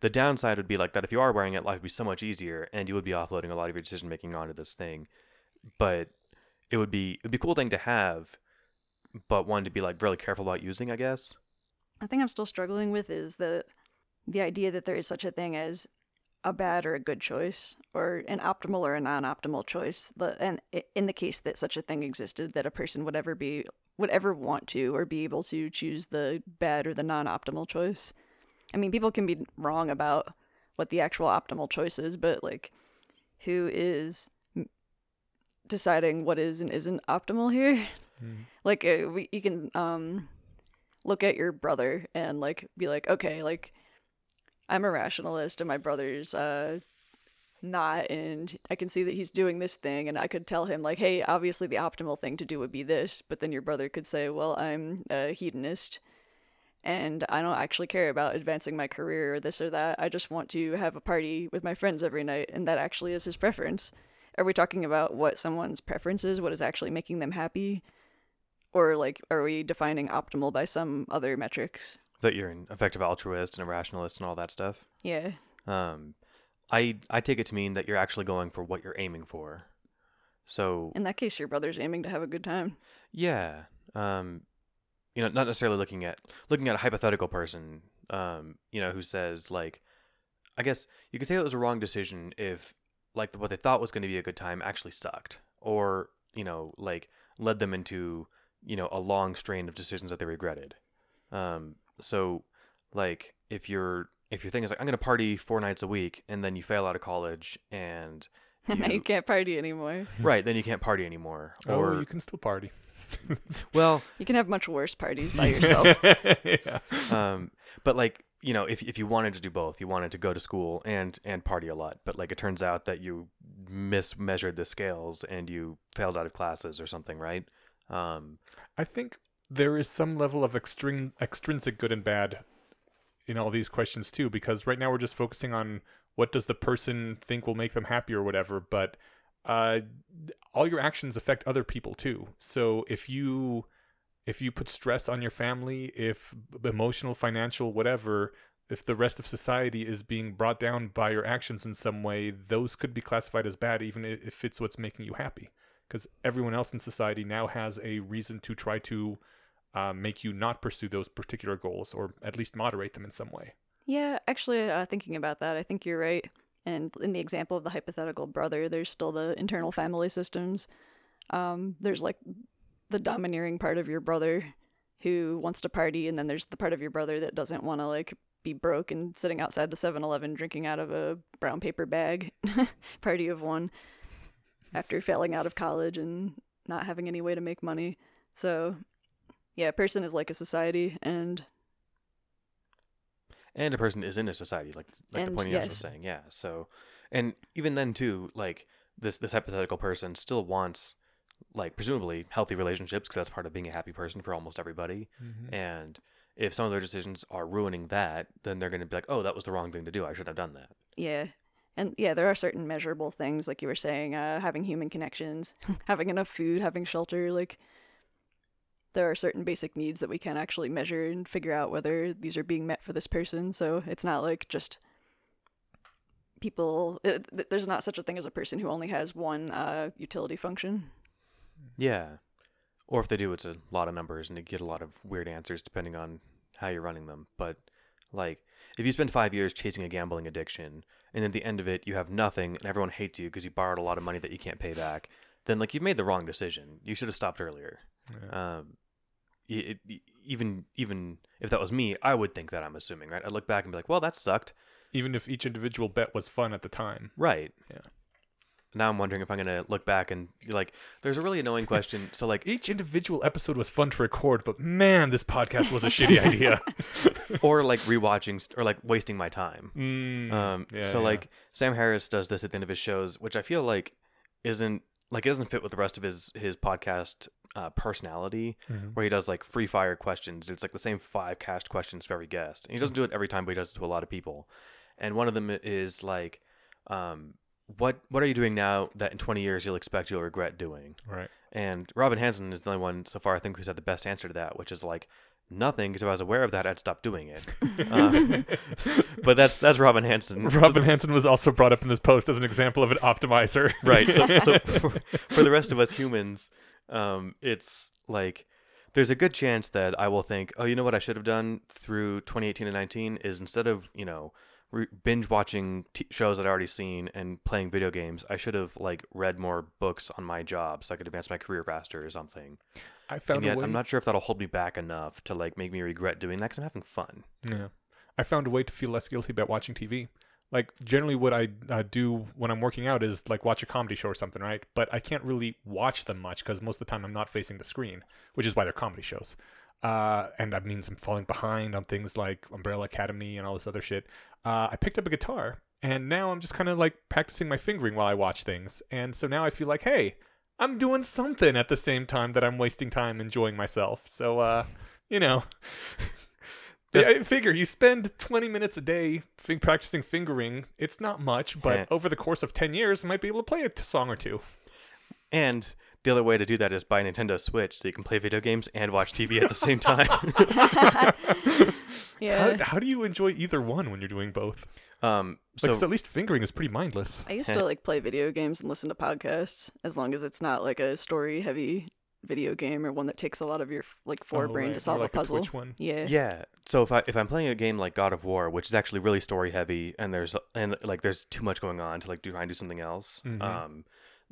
The downside would be like that if you are wearing it, life would be so much easier, and you would be offloading a lot of your decision making onto this thing. But it would be it would be a cool thing to have, but one to be like really careful about using, I guess. I think I'm still struggling with is the the idea that there is such a thing as a bad or a good choice, or an optimal or a non-optimal choice. And in the case that such a thing existed, that a person would ever be would ever want to or be able to choose the bad or the non-optimal choice. I mean, people can be wrong about what the actual optimal choice is, but like, who is deciding what is and isn't optimal here? <laughs> like uh, we, you can um look at your brother and like be like okay like i'm a rationalist and my brother's uh not and i can see that he's doing this thing and i could tell him like hey obviously the optimal thing to do would be this but then your brother could say well i'm a hedonist and i don't actually care about advancing my career or this or that. I just want to have a party with my friends every night and that actually is his preference. Are we talking about what someone's preference is what is actually making them happy? Or like are we defining optimal by some other metrics? That you're an effective altruist and a rationalist and all that stuff. yeah. Um, I I take it to mean that you're actually going for what you're aiming for. So in that case your brother's aiming to have a good time. Yeah, um, you know, not necessarily looking at looking at a hypothetical person, um, you know, who says like, I guess you could say it was a wrong decision if like what they thought was going to be a good time actually sucked, or you know, like led them into you know a long strain of decisions that they regretted. Um, so like if you're if your thing is like I'm going to party four nights a week and then you fail out of college and <laughs> and now you- you can't party anymore right then you can't party anymore or oh, you can still party. <laughs> well you can have much worse parties by <laughs> yourself yeah. um but like you know if if you wanted to do both you wanted to go to school and and party a lot but like it turns out that you mismeasured the scales and you failed out of classes or something right um I think there is some level of extrin- extrinsic good and bad in all these questions too, because right now we're just focusing on what does the person think will make them happy or whatever, but uh, all your actions affect other people too. So if you if you put stress on your family, if emotional, financial, whatever, if the rest of society is being brought down by your actions in some way, those could be classified as bad, even if it's what's making you happy. Because everyone else in society now has a reason to try to uh, make you not pursue those particular goals, or at least moderate them in some way. Yeah actually uh, thinking about that i think you're right. And in the example of the hypothetical brother there's still the internal family systems. Um there's like the domineering part of your brother who wants to party and then there's the part of your brother that doesn't want to like be broke and sitting outside the 7-eleven drinking out of a brown paper bag <laughs> party of one after failing out of college and not having any way to make money. So yeah a person is like a society and and a person is in a society like like the And point yes. was yes. saying yeah so and even then too like this this hypothetical person still wants like presumably healthy relationships because that's part of being a happy person for almost everybody and if some of their decisions are ruining that then they're going to be like oh that was the wrong thing to do i should have done that Yeah. And yeah, there are certain measurable things, like you were saying, uh, having human connections, <laughs> having enough food, having shelter. Like, there are certain basic needs that we can actually measure and figure out whether these are being met for this person. So it's not like just people, it, there's not such a thing as a person who only has one uh, utility function. yeah. Or if they do it's a lot of numbers and you get a lot of weird answers depending on how you're running them. But like if you spend five years chasing a gambling addiction and at the end of it you have nothing and everyone hates you because you borrowed a lot of money that you can't pay back then like you've made the wrong decision. You should have stopped earlier. Um y- it, even even if that was me i would think that i'm assuming right i'd look back and be like well that sucked Even if each individual bet was fun at the time. right Yeah. now i'm wondering if i'm gonna look back and be like there's a really annoying question <laughs> so like Each individual episode was fun to record, but man, this podcast was a shitty <laughs> idea. <laughs> or like rewatching st- or like wasting my time Mm, Um, yeah, so yeah. like Sam Harris does this at the end of his shows, which I feel like isn't like it doesn't fit with the rest of his his podcast uh, personality, Mhm. where he does like free fire questions. It's like the same five cast questions for every guest. And he doesn't do it every time, but he does it to a lot of people. And one of them is like, um, what what are you doing now that in 20 years you'll expect you'll regret doing? right. And Robin Hanson is the only one so far I think who's had the best answer to that, which is like nothing because if I was aware of that I'd stop doing it. <laughs> Uh, but that's that's Robin Hanson. Robin Hanson was also brought up in this post as an example of an optimizer. right so, so <laughs> for, for the rest of us humans um it's like there's a good chance that I will think, oh, you know what I should have done through 2018 and 19 is instead of you know re- binge watching t- shows I'd already seen and playing video games, I should have like read more books on my job so I could advance my career faster or something. I found and a yet, way. I'm not sure if that'll hold me back enough to like make me regret doing that because I'm having fun. Yeah. I found a way to feel less guilty about watching TV. Like generally, what I uh, do when I'm working out is like watch a comedy show or something, right? But I can't really watch them much because most of the time I'm not facing the screen, which is why they're comedy shows. Uh, and that means I'm falling behind on things like Umbrella Academy and all this other shit. Uh, I picked up a guitar, and now I'm just kind of like practicing my fingering while I watch things. And so now I feel like, hey, I'm doing something at the same time that I'm wasting time enjoying myself. So, uh, you know. <laughs> Just- I figure you spend 20 minutes a day f- practicing fingering. It's not much, but Yeah. over the course of 10 years, I might be able to play a t- song or two. And the other way to do that is buy a Nintendo Switch so you can play video games and watch TV at the same time. <laughs> Yeah. How, how do you enjoy either one when you're doing both? um, Like, at least fingering is pretty mindless. I used to like play video games and listen to podcasts as long as it's not like a story heavy video game or one that takes a lot of your like Oh, forebrain right, to or solve like a puzzle. Twitch one. yeah. Yeah. So if I if I'm playing a game like God of War, which is actually really story heavy, and there's and like there's too much going on to like do try and do something else. Mhm. Um,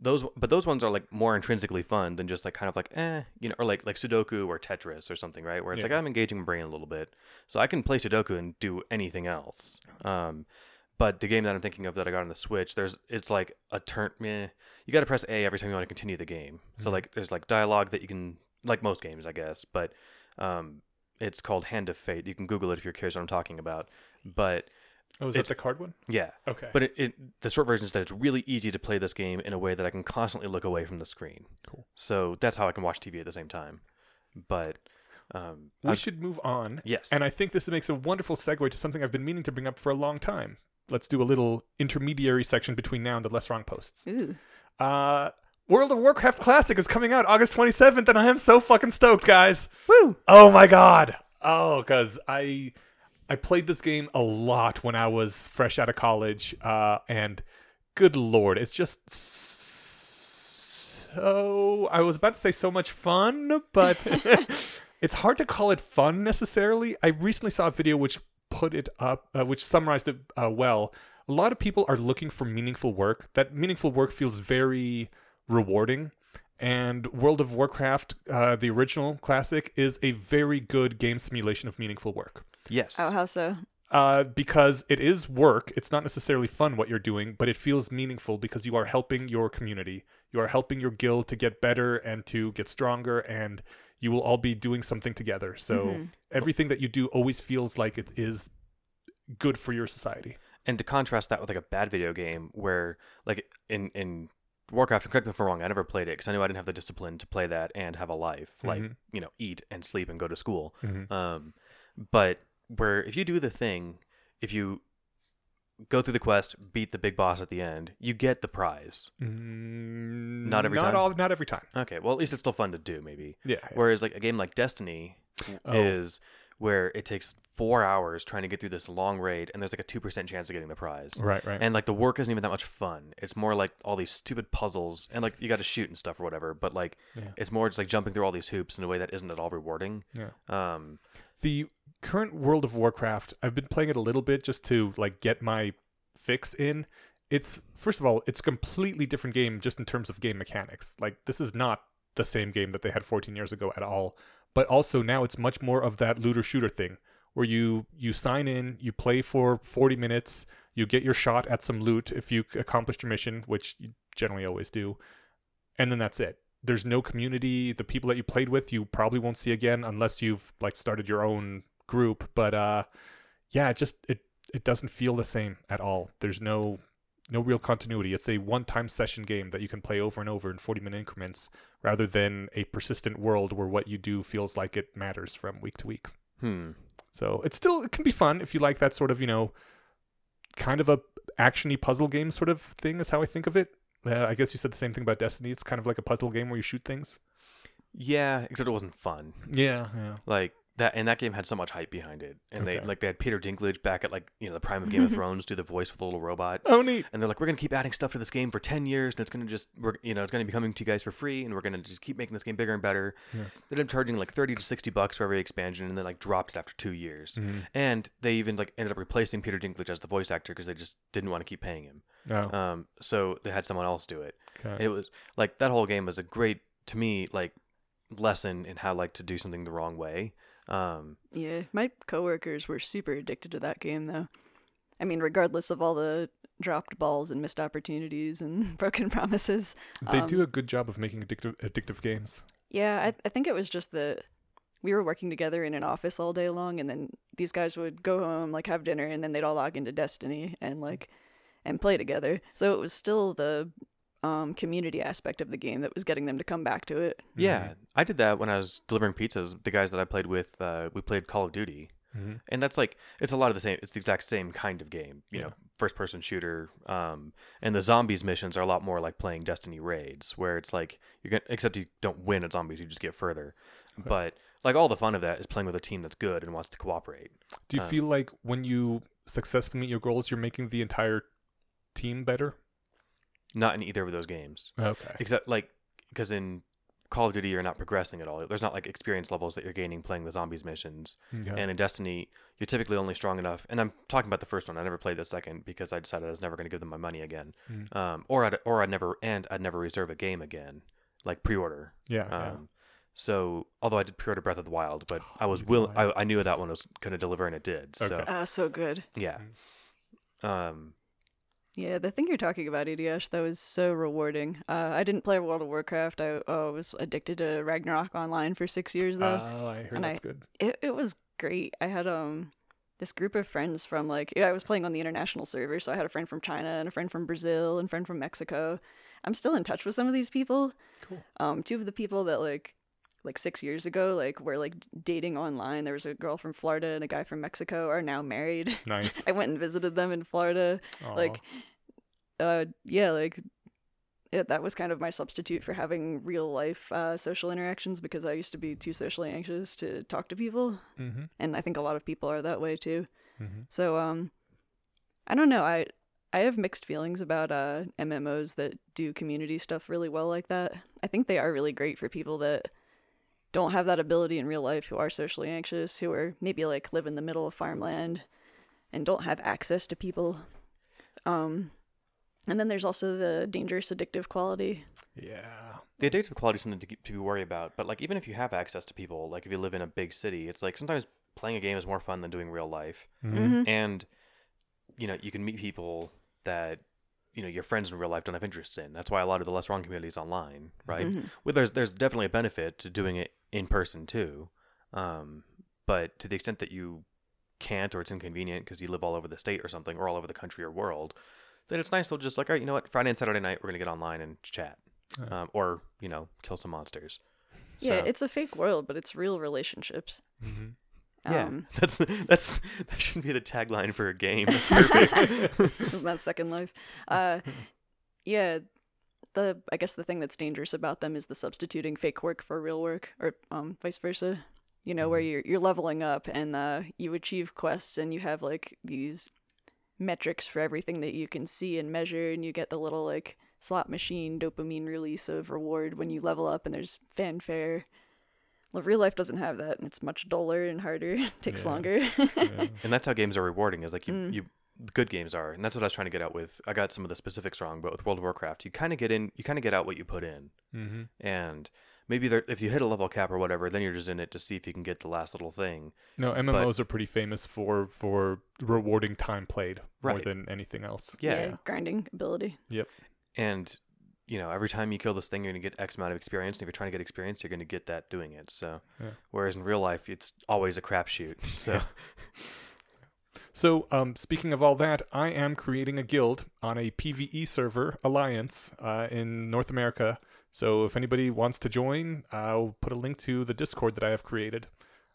those but those ones are like more intrinsically fun than just like kind of like eh you know or like like Sudoku or Tetris or something right where it's like I'm engaging my brain a little bit, so I can play Sudoku and do anything else. Um, but the game that I'm thinking of that I got on the Switch, there's it's like a turn. Meh, you got to press A every time you want to continue the game. So Mhm. like there's like dialogue that you can like most games I guess, but um, it's called Hand of Fate. You can Google it if you're curious what I'm talking about. But Oh, is that the card one? yeah, Okay. but it, it the short version is that it's really easy to play this game in a way that I can constantly look away from the screen. Cool. So that's how I can watch TV at the same time. But um, we I- should move on. yes, And I think this makes a wonderful segue to something I've been meaning to bring up for a long time. Let's do a little intermediary section between now and the Less Wrong posts. Ooh. Uh, World of Warcraft Classic is coming out August 27th, and I am so fucking stoked, guys. Woo! Oh my god. Oh, because I I played this game a lot when I was fresh out of college, uh, and good lord, it's just so. I was about to say so much fun, but <laughs> <laughs> it's hard to call it fun necessarily. I recently saw a video which put it up, uh, which summarized it uh, well. A lot of people are looking for meaningful work. That meaningful work feels very rewarding. And World of Warcraft, uh, the original classic, is a very good game simulation of meaningful work. yes, Oh, how so? Uh, because it is work. It's not necessarily fun what you're doing, but it feels meaningful because you are helping your community. You are helping your guild to get better and to get stronger, and you will all be doing something together. So Mhm. everything that you do always feels like it is good for your society. and to contrast that with like a bad video game where like in in Warcraft, and correct me if I'm wrong, I never played it because I knew I didn't have the discipline to play that and have a life, like Mhm. you know, eat and sleep and go to school. Mhm. Um, but where if you do the thing, if you go through the quest, beat the big boss at the end, you get the prize. Not every not time? all. Not every time. Okay, well at least it's still fun to do, maybe. Yeah. yeah. Whereas like a game like Destiny Oh. is where it takes four hours trying to get through this long raid, and there's like a two percent chance of getting the prize. right. Right. And like the work isn't even that much fun. It's more like all these stupid puzzles, and like you got to shoot and stuff or whatever. But like Yeah. it's more just like jumping through all these hoops in a way that isn't at all rewarding. yeah. Um, the current World of Warcraft, I've been playing it a little bit just to like get my fix in. It's first of all, it's a completely different game just in terms of game mechanics. Like this is not the same game that they had 14 years ago at all. But also now it's much more of that looter shooter thing where you you sign in, you play for 40 minutes, you get your shot at some loot if you accomplished your mission, which you generally always do, and then that's it. There's no community. The people that you played with, you probably won't see again unless you've like started your own group. But uh, yeah, it just it it doesn't feel the same at all. There's no no real continuity. It's a one-time session game that you can play over and over in 40-minute increments, rather than a persistent world where what you do feels like it matters from week to week. hmm. So it's still it can be fun if you like that sort of you know, kind of a actiony puzzle game sort of thing. Is how I think of it. Uh, I guess you said the same thing about Destiny. It's kind of like a puzzle game where you shoot things. Yeah, except it wasn't fun. Yeah, yeah. Like that and that game had so much hype behind it, and they like they had Peter Dinklage back at like you know the prime of Game of <laughs> Thrones do the voice for the little robot. Oh, neat. And they're like, we're gonna keep adding stuff to this game for ten years, and it's gonna just, we're, you know, it's gonna be coming to you guys for free, and we're gonna just keep making this game bigger and better. Yeah. They ended up charging like thirty to sixty bucks for every expansion, and then like dropped it after two years. Mhm. And they even like ended up replacing Peter Dinklage as the voice actor because they just didn't want to keep paying him. Oh, Um, so they had someone else do it. okay. It was like that whole game was a great to me like lesson in how like to do something the wrong way. Um, Yeah, my coworkers were super addicted to that game, though. I mean, regardless of all the dropped balls and missed opportunities and <laughs> broken promises. they do um, a good job of making addictive addictive games. Yeah, I, I think it was just that we were working together in an office all day long, and then these guys would go home, like have dinner, and then they'd all log into Destiny and like and play together. So it was still the um, community aspect of the game that was getting them to come back to it. Yeah, I did that when I was delivering pizzas. The guys that I played with, uh, we played Call of Duty, hmm and that's like it's a lot of the same. It's the exact same kind of game, you Yeah. know, first person shooter. Um, and the zombies missions are a lot more like playing Destiny raids, where it's like you're gonna except you don't win at zombies, you just get further. Okay. But like all the fun of that is playing with a team that's good and wants to cooperate. Do you uh, feel like when you successfully meet your goals, you're making the entire team better? Not in either of those games, Okay. except like because in Call of Duty you're not progressing at all. There's not like experience levels that you're gaining playing the zombies missions. Okay. And in Destiny, you're typically only strong enough. And I'm talking about the first one. I never played the second because I decided I was never going to give them my money again. Mm. Um, or I'd or I'd never and I'd never reserve a game again, like pre-order. yeah. yeah. Um, so although I did pre-order Breath of the Wild, but <gasps> I was willing. I, I knew that one was going to deliver, and it did. So Okay. Ah, so good. yeah. Um, Yeah, the thing you're talking about, Eneasz, that was so rewarding. Uh, I didn't play World of Warcraft. I uh, was addicted to Ragnarok Online for six years, though. Oh, I heard and that's I- good. it it was great. I had um this group of friends from like I was playing on the international server, so I had a friend from China and a friend from Brazil and a friend from Mexico. I'm still in touch with some of these people. Cool. Um, two of the people that like like six years ago like we're like dating online. There was a girl from Florida and a guy from Mexico are now married. <laughs> Nice. I went and visited them in Florida. Like, uh, yeah, like. It, that was kind of my substitute for having real life uh, social interactions because I used to be too socially anxious to talk to people mm-hmm. and I think a lot of people are that way too. Mm-hmm. So um I don't know. I I have mixed feelings about uh MMOs that do community stuff really well like that. I think they are really great for people that don't have that ability in real life who are socially anxious, who are maybe like live in the middle of farmland and don't have access to people. Um and then there's also the dangerous addictive quality. Yeah. the addictive quality is something to, keep, to be worried about. But like even if you have access to people, like if you live in a big city, it's like sometimes playing a game is more fun than doing real life. Mm-hmm. Mhm. and you know you can meet people that you know your friends in real life don't have interests in that's why a lot of the less wrong communities online right Mhm. well there's there's definitely a benefit to doing it in person too um but to the extent that you can't or it's inconvenient because you live all over the state or something or all over the country or world then it's nice to just like all right you know what friday and saturday night we're gonna get online and chat Yeah. um, or you know kill some monsters Yeah, So- it's a fake world, but it's real relationships. Mm-hmm. yeah Um, <laughs> that's that's that should be the tagline for a game <laughs> perfect Isn't that Second Life? Uh, <laughs> yeah. The I guess the thing that's dangerous about them is the substituting fake work for real work, or um, vice versa. You know, where Mhm. you're you're leveling up and uh, you achieve quests and you have like these metrics for everything that you can see and measure, and you get the little like slot machine dopamine release of reward when you level up, and there's fanfare. Well, real life doesn't have that, and it's much duller and harder. <laughs> it takes Yeah. longer. <laughs> yeah. and that's how games are rewarding is like you, Mm. you good games are and that's what i was trying to get out with i got some of the specifics wrong but with world of warcraft you kind of get in you kind of get out what you put in Mm-hmm. and maybe there, if you hit a level cap or whatever then you're just in it to see if you can get the last little thing No, MMOs are pretty famous for for rewarding time played more than anything else. yeah, grinding ability. Yep. And you know every time you kill this thing you're going to get x amount of experience and if you're trying to get experience you're going to get that doing it so Yeah. whereas in real life it's always a crapshoot <laughs> so So, um, speaking of all that, I am creating a guild on a PVE server alliance uh, in North America. So, if anybody wants to join, I'll put a link to the Discord that I have created.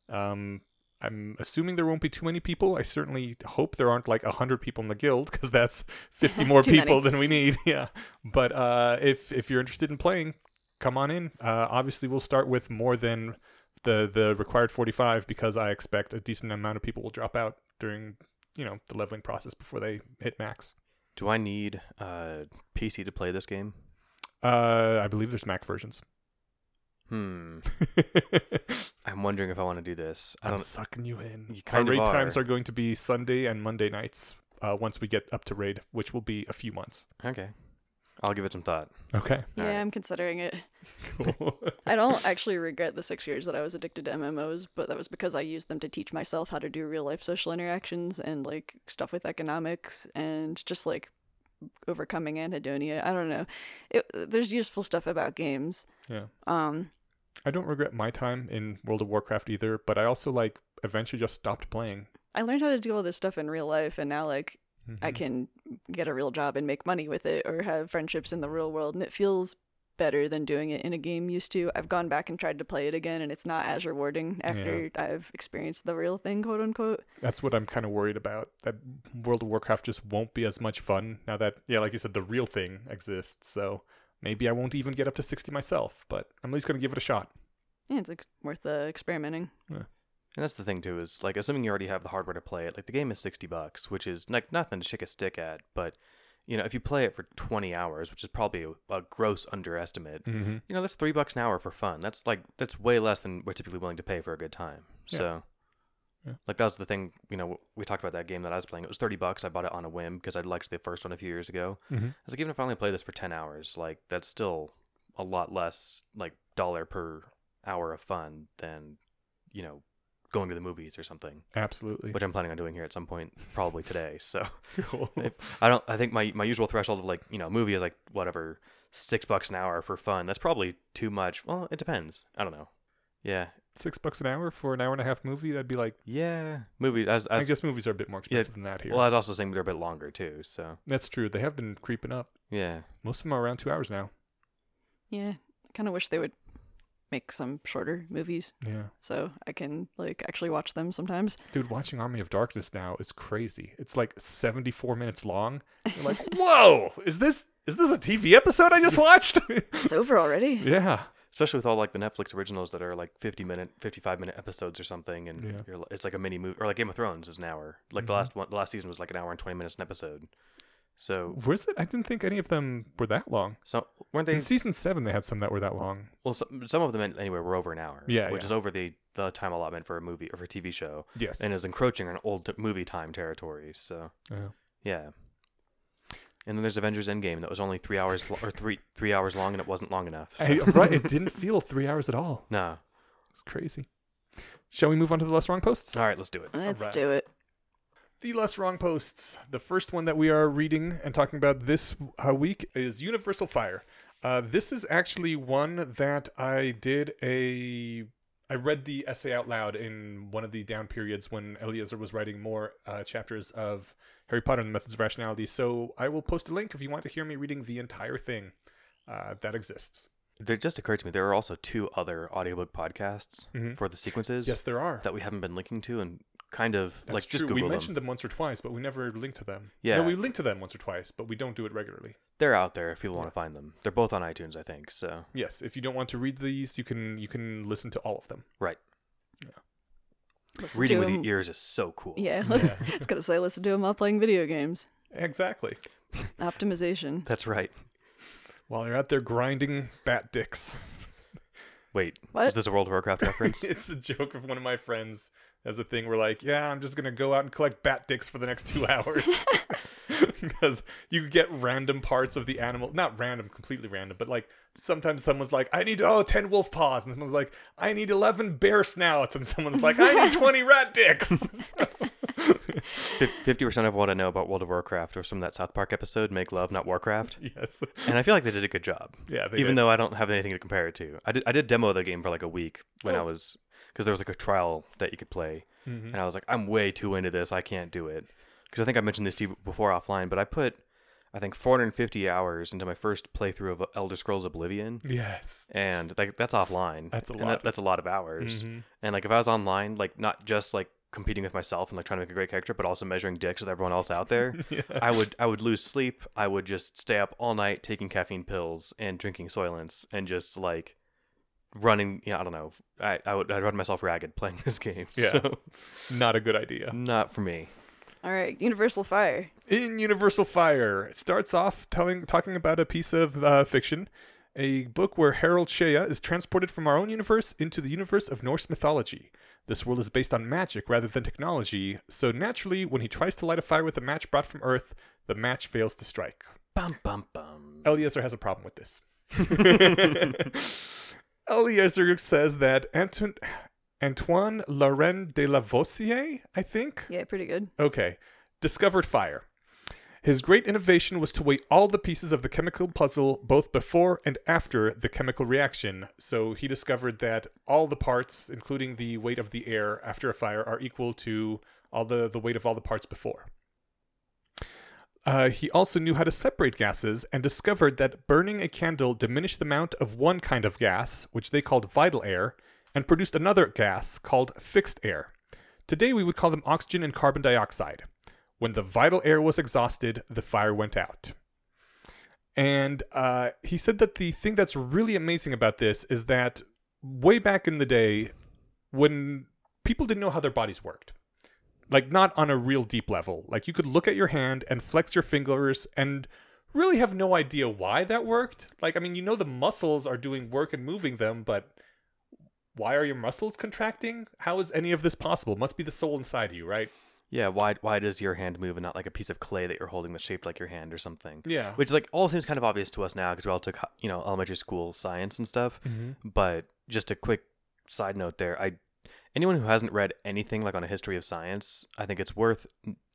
Um, I'm assuming there won't be too many people. I certainly hope there aren't like hundred people in the guild because that's <laughs> fifty That's more too many. people than we need. <laughs> Yeah, but uh, if if you're interested in playing, come on in. Uh, obviously, we'll start with more than the the required 45 because I expect a decent amount of people will drop out during you know the leveling process before they hit max. Do I need uh, PC to play this game? Uh, I believe there's Mac versions. <laughs> Hmm. <laughs> I'm wondering if I want to do this. I I'm sucking you in. You Our kind of raid are. times are going to be Sunday and Monday nights. Uh, once we get up to raid, which will be a few months. Okay. I'll give it some thought. Okay. Yeah, Alright. I'm considering it. Cool. <laughs> I don't actually regret the six years that I was addicted to MMOs, but that was because I used them to teach myself how to do real life social interactions and like stuff with economics and just like overcoming anhedonia. I don't know. It, there's useful stuff about games. yeah. Um, I don't regret my time in World of Warcraft either, but I also like eventually just stopped playing. I learned how to do all this stuff in real life, and now like I Mhm. can get a real job and make money with it, or have friendships in the real world, and it feels better than doing it in a game used to. I've gone back and tried to play it again, and it's not as rewarding after I've experienced the real thing, quote unquote. That's what I'm kind of worried about. That World of Warcraft just won't be as much fun now that, yeah, like you said, the real thing exists. So maybe I won't even get up to 60 myself, but I'm at least going to give it a shot. Yeah, it's ex- worth uh, experimenting. And that's the thing too is like assuming you already have the hardware to play it. Like the game is sixty bucks, which is like nothing to shake a stick at. But you know, if you play it for twenty hours, which is probably a, a gross underestimate, Mm-hmm. you know, that's three bucks an hour for fun. That's like that's way less than we're typically willing to pay for a good time. Yeah. So, Yeah. like that was the thing. You know, we talked about that game that I was playing. It was thirty bucks. I bought it on a whim because I liked the first one a few years ago. Mm-hmm. I was like, even if I only play this for ten hours, like that's still a lot less like dollar per hour of fun than you know going to the movies or something, Absolutely. which I'm planning on doing here at some point, probably today. <laughs> So <laughs> Cool. if, I don't. I think my my usual threshold of like you know movie is like whatever six bucks an hour for fun. That's probably too much. Well, it depends. I don't know. Yeah, Six bucks an hour for an hour and a half movie? That'd be like, yeah. Movies as I guess movies are a bit more Yeah, expensive than that here. well, I was also saying they're a bit longer too. So That's true. They have been creeping up. yeah. Most of them are around two hours now. Yeah, I kind of wish they would make some shorter movies Yeah. so I can like actually watch them sometimes. Dude, watching Army of Darkness now is crazy. It's like 74 minutes long. You're like, <laughs> whoa, is this is this a TV episode I just <laughs> watched? It's over already. <laughs> yeah. Especially with all like the Netflix originals that are like 50 minute, 55 minute episodes or something, and Yeah. you're, it's like a mini movie, or like Game of Thrones is an hour. Like the Mhm. last one, the last season was like an hour and 20 minutes an episode. So, where's it? I didn't think any of them were that long. so weren't they? In season seven, they had some that were that long. Well, some, some of them anyway were over an hour. Yeah, which yeah. is over the the time allotment for a movie or for a TV show, Yes. and is encroaching on old t- movie time territory. So Yeah. yeah. And then there's Avengers Endgame that was only three hours lo- or three three hours long, and it wasn't long enough. So. Hey, right. It didn't feel three hours at all. <laughs> no. It's crazy. Shall we move on to the less wrong posts? All right, let's do it. Let's Alright. do it. The less wrong posts. The first one that we are reading and talking about this uh, week is Universal Fire. Uh, this is actually one that I did a. I read the essay out loud in one of the down periods when Eliezer was writing more uh, chapters of Harry Potter and the Methods of Rationality. So I will post a link if you want to hear me reading the entire thing uh, that exists. It just occurred to me there are also two other audiobook podcasts Mhm. for the sequences Yes, there are. that we haven't been linking to, and kind of That's like true. just Google we them. mentioned them. once or twice, but we never linked to them. Yeah. No, we linked to them once or twice, but we don't do it regularly. They're out there if people want to find them. They're both on iTunes, I think. So Yes, if you don't want to read these, you can you can listen to all of them. right, Listen reading with with 'em- your ears is so cool. Yeah, <laughs> <laughs> Yeah. I was gonna say listen to them while playing video games. Exactly. Optimization. that's right. While you're out there grinding bat dicks. Wait, What? is this a World of Warcraft reference? <laughs> it's a joke of one of my friends as a thing where like, yeah, I'm just gonna go out and collect bat dicks for the next two hours. <laughs> <laughs> because you get random parts of the animal not random, completely random, but like sometimes someone's like, I need oh 10 wolf paws, and someone's like, I need eleven bear snouts, and someone's like, I need <laughs> twenty rat dicks. Fifty percent of what I know about World of Warcraft was from that South Park episode, "Make Love, Not Warcraft," yes. and I feel like they did a good job. Yeah, they even did. though I don't have anything to compare it to. I did I did demo the game for like a week when oh. I Oh. was because there was like a trial that you could play, Mhm. and I was like, I'm way too into this. I can't do it because I think I mentioned this to you before offline, but I put I think 450 hours into my first playthrough of Elder Scrolls Oblivion. Yes. And like that's offline. That's a lot. That, that's a lot of hours. Mhm. And like if I was online, like not just like competing with myself and like trying to make a great character, but also measuring dicks with everyone else out there, <laughs> Yeah. I would I would lose sleep. I would just stay up all night taking caffeine pills and drinking Soylents and just like running. Yeah, I don't know. I I would I'd run myself ragged playing <laughs> this game. Yeah. So Not a good idea. not for me. All right, Universal Fire. In Universal Fire, it starts off telling talking about a piece of uh, fiction, a book where Harold Shea is transported from our own universe into the universe of Norse mythology. This world is based on magic rather than technology, so naturally, when he tries to light a fire with a match brought from Earth, the match fails to strike. Bum bum bum. Eliezer has a problem with this. <laughs> <laughs> Eliezer says that Anton- Antoine Laurent de Lavoisier, I think, Yeah, pretty good. Okay. Discovered fire. His great innovation was to weigh all the pieces of the chemical puzzle both before and after the chemical reaction. So he discovered that all the parts, including the weight of the air after a fire, are equal to all the, the weight of all the parts before. Uh, he also knew how to separate gases and discovered that burning a candle diminished the amount of one kind of gas, which they called vital air, and produced another gas called fixed air. Today we would call them oxygen and carbon dioxide. When the vital air was exhausted, the fire went out. And uh, he said that the thing that's really amazing about this is that way back in the day, when people didn't know how their bodies worked, like not on a real deep level, like you could look at your hand and flex your fingers and really have no idea why that worked. Like, I mean, you know, the muscles are doing work and moving them, but why are your muscles contracting? How is any of this possible? Must be the soul inside you, right? Yeah, why why does your hand move and not like a piece of clay that you're holding that's shaped like your hand or something? Yeah. Which like all seems kind of obvious to us now because we all took you know elementary school science and stuff. Mm-hmm. But just a quick side note there, I anyone who hasn't read anything like on a history of science, I think it's worth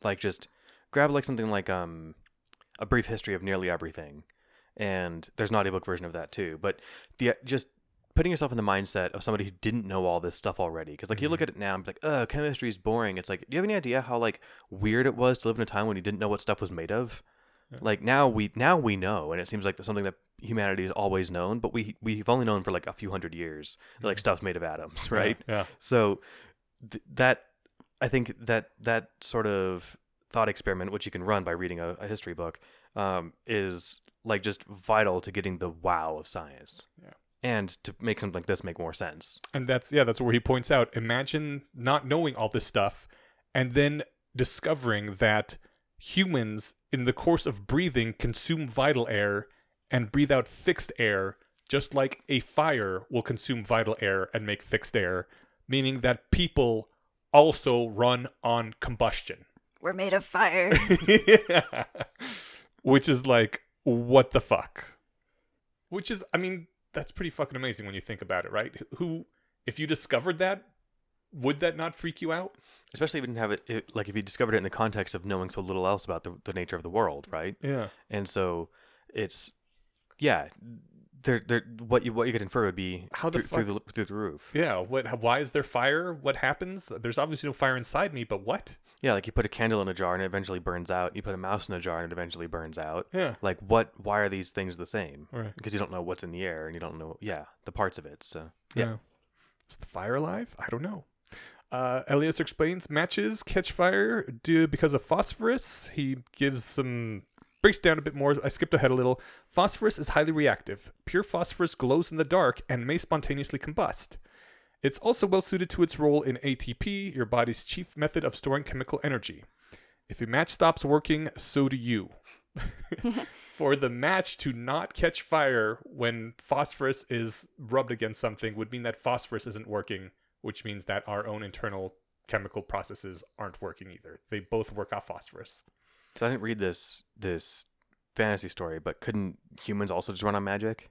like just grab like something like um a brief history of nearly everything, and there's an audiobook version of that too. But the just putting yourself in the mindset of somebody who didn't know all this stuff already, because like you look at it now and be like, oh, chemistry is boring. It's like, do you have any idea how like weird it was to live in a time when you didn't know what stuff was made of? Like now we now we know, and it seems like that's something that humanity has always known, but we we've only known for like a few hundred years. that, Like stuff's made of atoms, right? Yeah. So th- that I think that that sort of thought experiment, which you can run by reading a, a history book, um, is like just vital to getting the wow of science. Yeah. And to make something like this make more sense. And that's yeah, that's where he points out. Imagine not knowing all this stuff and then discovering that humans in the course of breathing consume vital air and breathe out fixed air just like a fire will consume vital air and make fixed air, meaning that people also run on combustion. We're made of fire. yeah. <laughs> Which is like, what the fuck? Which is, I mean, that's pretty fucking amazing when you think about it, right? Who, if you discovered that, would that not freak you out? Especially if you didn't have it, it like if you discovered it in the context of knowing so little else about the, the nature of the world, right? Yeah. And so it's yeah, there there what you what you could infer would be How the through, through the through the roof. Yeah. What? Why is there fire? What happens? There's obviously no fire inside me, but what? Yeah, like you put a candle in a jar and it eventually burns out. You put a mouse in a jar and it eventually burns out. Yeah. Like what? Why are these things the same? Right. Because you don't know what's in the air and you don't know yeah the parts of it. So yeah, Is the fire alive? I don't know. Uh, Eliezer explains matches catch fire due because of phosphorus. He gives some breaks down a bit more. I skipped ahead a little. Phosphorus is highly reactive. Pure phosphorus glows in the dark and may spontaneously combust. It's also well suited to its role in ATP, your body's chief method of storing chemical energy. If a match stops working, so do you. <laughs> For the match to not catch fire when phosphorus is rubbed against something would mean that phosphorus isn't working, which means that our own internal chemical processes aren't working either. They both work off phosphorus. So I didn't read this this fantasy story, but couldn't humans also just run on magic?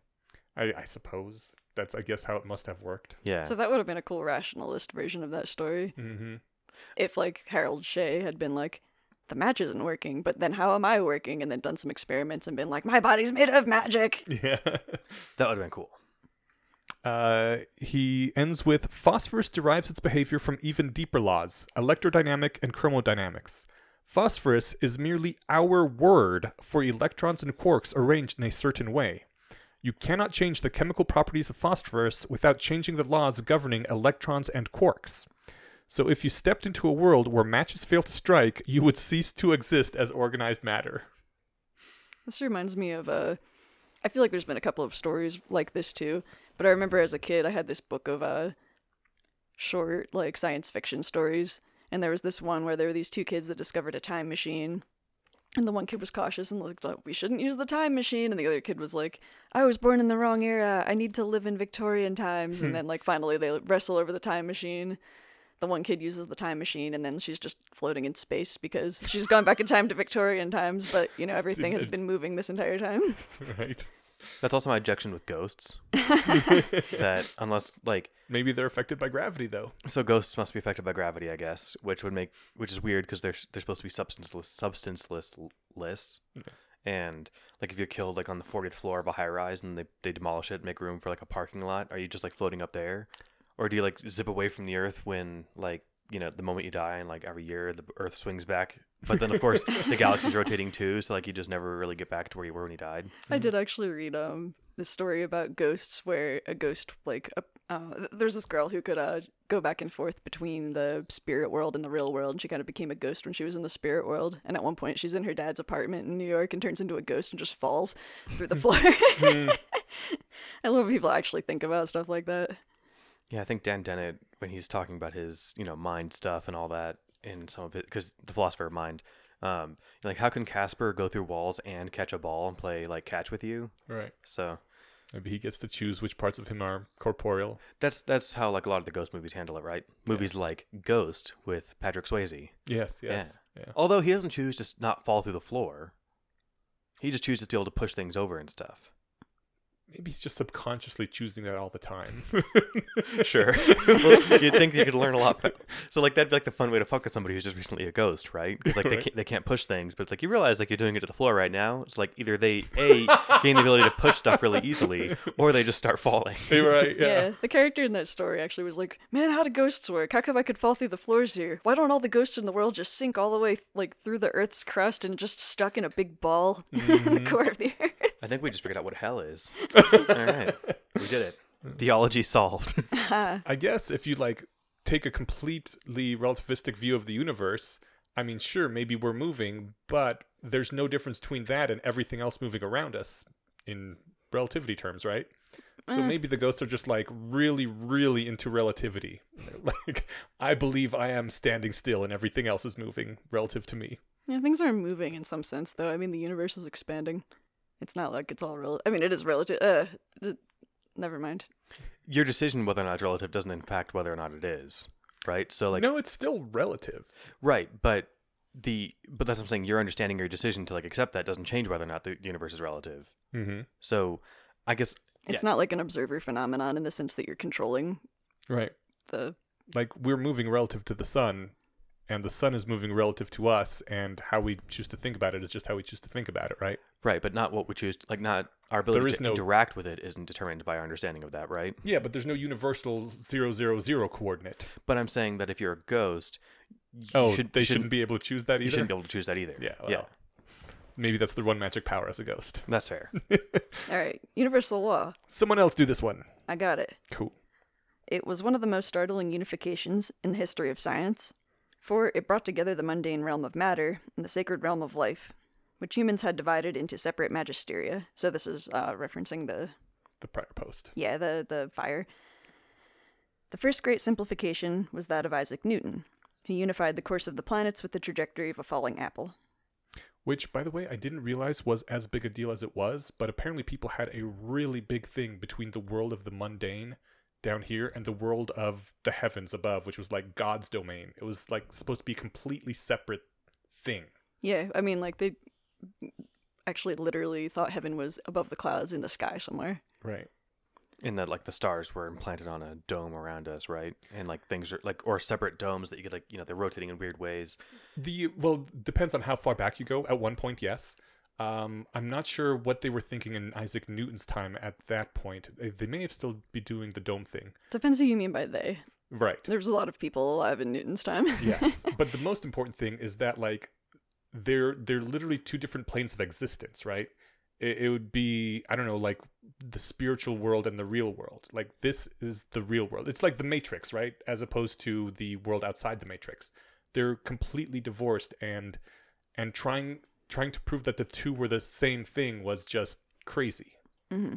I, I suppose that's, I guess, how it must have worked. Yeah, so that would have been a cool rationalist version of that story. Mm-hmm. If like Harold Shea had been like, the match isn't working, but then how am I working? And then done some experiments and been like, my body's made of magic. <laughs> Yeah. that would have been cool. Uh, he ends with phosphorus derives its behavior from even deeper laws, electrodynamic and chromodynamics. Phosphorus is merely our word for electrons and quarks arranged in a certain way. You cannot change the chemical properties of phosphorus without changing the laws governing electrons and quarks. So if you stepped into a world where matches fail to strike, you would cease to exist as organized matter. This reminds me of uh, I feel like there's been a couple of stories like this too. But I remember as a kid, I had this book of uh, short like science fiction stories, and there was this one where there were these two kids that discovered a time machine. And the one kid was cautious and like, we shouldn't use the time machine. And the other kid was like, I was born in the wrong era. I need to live in Victorian times. and hmm. then, like, finally they wrestle over the time machine. The one kid uses the time machine and then she's just floating in space because she's gone back in time to Victorian times, but, you know, everything has <laughs> been moving this entire time. <laughs> right. That's also my objection with ghosts. <laughs> that unless like Maybe they're affected by gravity though. so ghosts must be affected by gravity, I guess, which would make which is weird because they're they're supposed to be substanceless substanceless l- lists. And like if you're killed like on the 40th floor of a high rise and they they demolish it and make room for like a parking lot, are you just like floating up there? Or do you like zip away from the earth when like you know the moment you die and like every year the earth swings back but then of course the <laughs> galaxy's rotating too so like you just never really get back to where you were when you died I did actually read um this story about ghosts where a ghost like uh, uh, there's this girl who could uh go back and forth between the spirit world and the real world and she kind of became a ghost when she was in the spirit world and at one point she's in her dad's apartment in New York and turns into a ghost and just falls through the floor. <laughs> I love when people actually think about stuff like that. Yeah, I think Dan Dennett, when he's talking about his, you know, mind stuff and all that in some of it, because the philosopher of mind, um, like how can Casper go through walls and catch a ball and play like catch with you? Right. So Maybe he gets to choose which parts of him are corporeal. that's that's how like a lot of the ghost movies handle it, right? Movies like Ghost with Patrick Swayze. Yes, yes. Yeah. Although he doesn't choose to not fall through the floor, he just chooses to be able to push things over and stuff. Maybe he's just subconsciously choosing that all the time. <laughs> Sure. <laughs> well, you'd think you could learn a lot. fa- So like that'd be like the fun way to fuck with somebody who's just recently a ghost, right? Because like they Right. can't, they can't push things, but it's like you realize like you're doing it to the floor right now. It's like either they a gain the ability to push stuff really easily, or they just start falling. <laughs> right, Yeah. yeah. the character in that story actually was like, "Man, how do ghosts work? How come I could fall through the floors here? Why don't all the ghosts in the world just sink all the way like through the Earth's crust and just stuck in a big ball in the mm-hmm. core of the Earth?" I think we just figured out what hell is. <laughs> All right, we did it. Theology solved. <laughs> I guess if you like take a completely relativistic view of the universe, I mean, sure, maybe we're moving, but there's no difference between that and everything else moving around us in relativity terms, right? So mm. maybe the ghosts are just like really, really into relativity. <laughs> Like, I believe I am standing still and everything else is moving relative to me. Yeah, things are moving in some sense, though. I mean, the universe is expanding. It's not like it's all real. I mean, it is relative. Uh, d- never mind. Your decision whether or not it's relative doesn't impact whether or not it is, right? So like no, it's still relative. Right, but the but that's what I'm saying. Your understanding, your decision to like accept that doesn't change whether or not the universe is relative. Mm-hmm. So, I guess It's not like an observer phenomenon in the sense that you're controlling Right. the. like we're moving relative to the sun and the sun is moving relative to us and how we choose to think about it is just how we choose to think about it right right, but not what we choose. Like, not our ability is to no- interact with it isn't determined by our understanding of that, right? yeah but there's no universal zero zero zero coordinate But I'm saying that if you're a ghost, you oh should, they you shouldn't be able to choose that either You shouldn't be able to choose that either. yeah well, yeah, maybe that's the one magic power as a ghost <laughs> that's fair. <laughs> All right, universal law. someone else do this one I got it. cool It was one of the most startling unifications in the history of science, for it brought together the mundane realm of matter and the sacred realm of life, which humans had divided into separate magisteria. So this is uh, referencing the the prior post yeah the the fire. The first great simplification was that of Isaac Newton. He unified the course of the planets with the trajectory of a falling apple. which by the way i didn't realize was as big a deal as it was but apparently people had a really big thing between the world of the mundane down here and the world of the heavens above which was like god's domain it was like supposed to be a completely separate thing Yeah, I mean like they actually literally thought heaven was above the clouds in the sky somewhere. right In that, like the stars were implanted on a dome around us, right? And like things are like or separate domes that you could like you know they're rotating in weird ways. The well depends on how far back you go. At one point, yes. Um, I'm not sure what they were thinking in Isaac Newton's time at that point. They, they may have still be doing the dome thing, Depends who you mean by they. right? There was a lot of people alive in Newton's time. <laughs> yes, but the most important thing is that like they're they're literally two different planes of existence, right? It, it would be I don't know like the spiritual world and the real world. Like this is the real world. It's like the Matrix, right? As opposed to the world outside the Matrix. They're completely divorced and and trying trying to prove that the two were the same thing was just crazy. hmm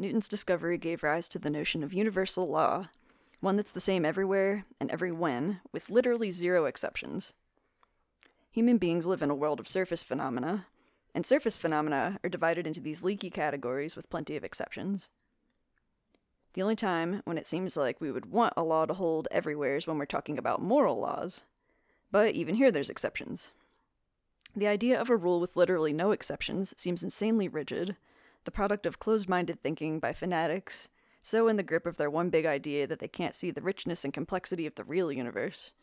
Newton's discovery gave rise to the notion of universal law, one that's the same everywhere and every when, with literally zero exceptions. Human beings live in a world of surface phenomena, and surface phenomena are divided into these leaky categories with plenty of exceptions. The only time when it seems like we would want a law to hold everywhere is when we're talking about moral laws, but even here there's exceptions. The idea of a rule with literally no exceptions seems insanely rigid, the product of closed minded thinking by fanatics, so in the grip of their one big idea that they can't see the richness and complexity of the real universe.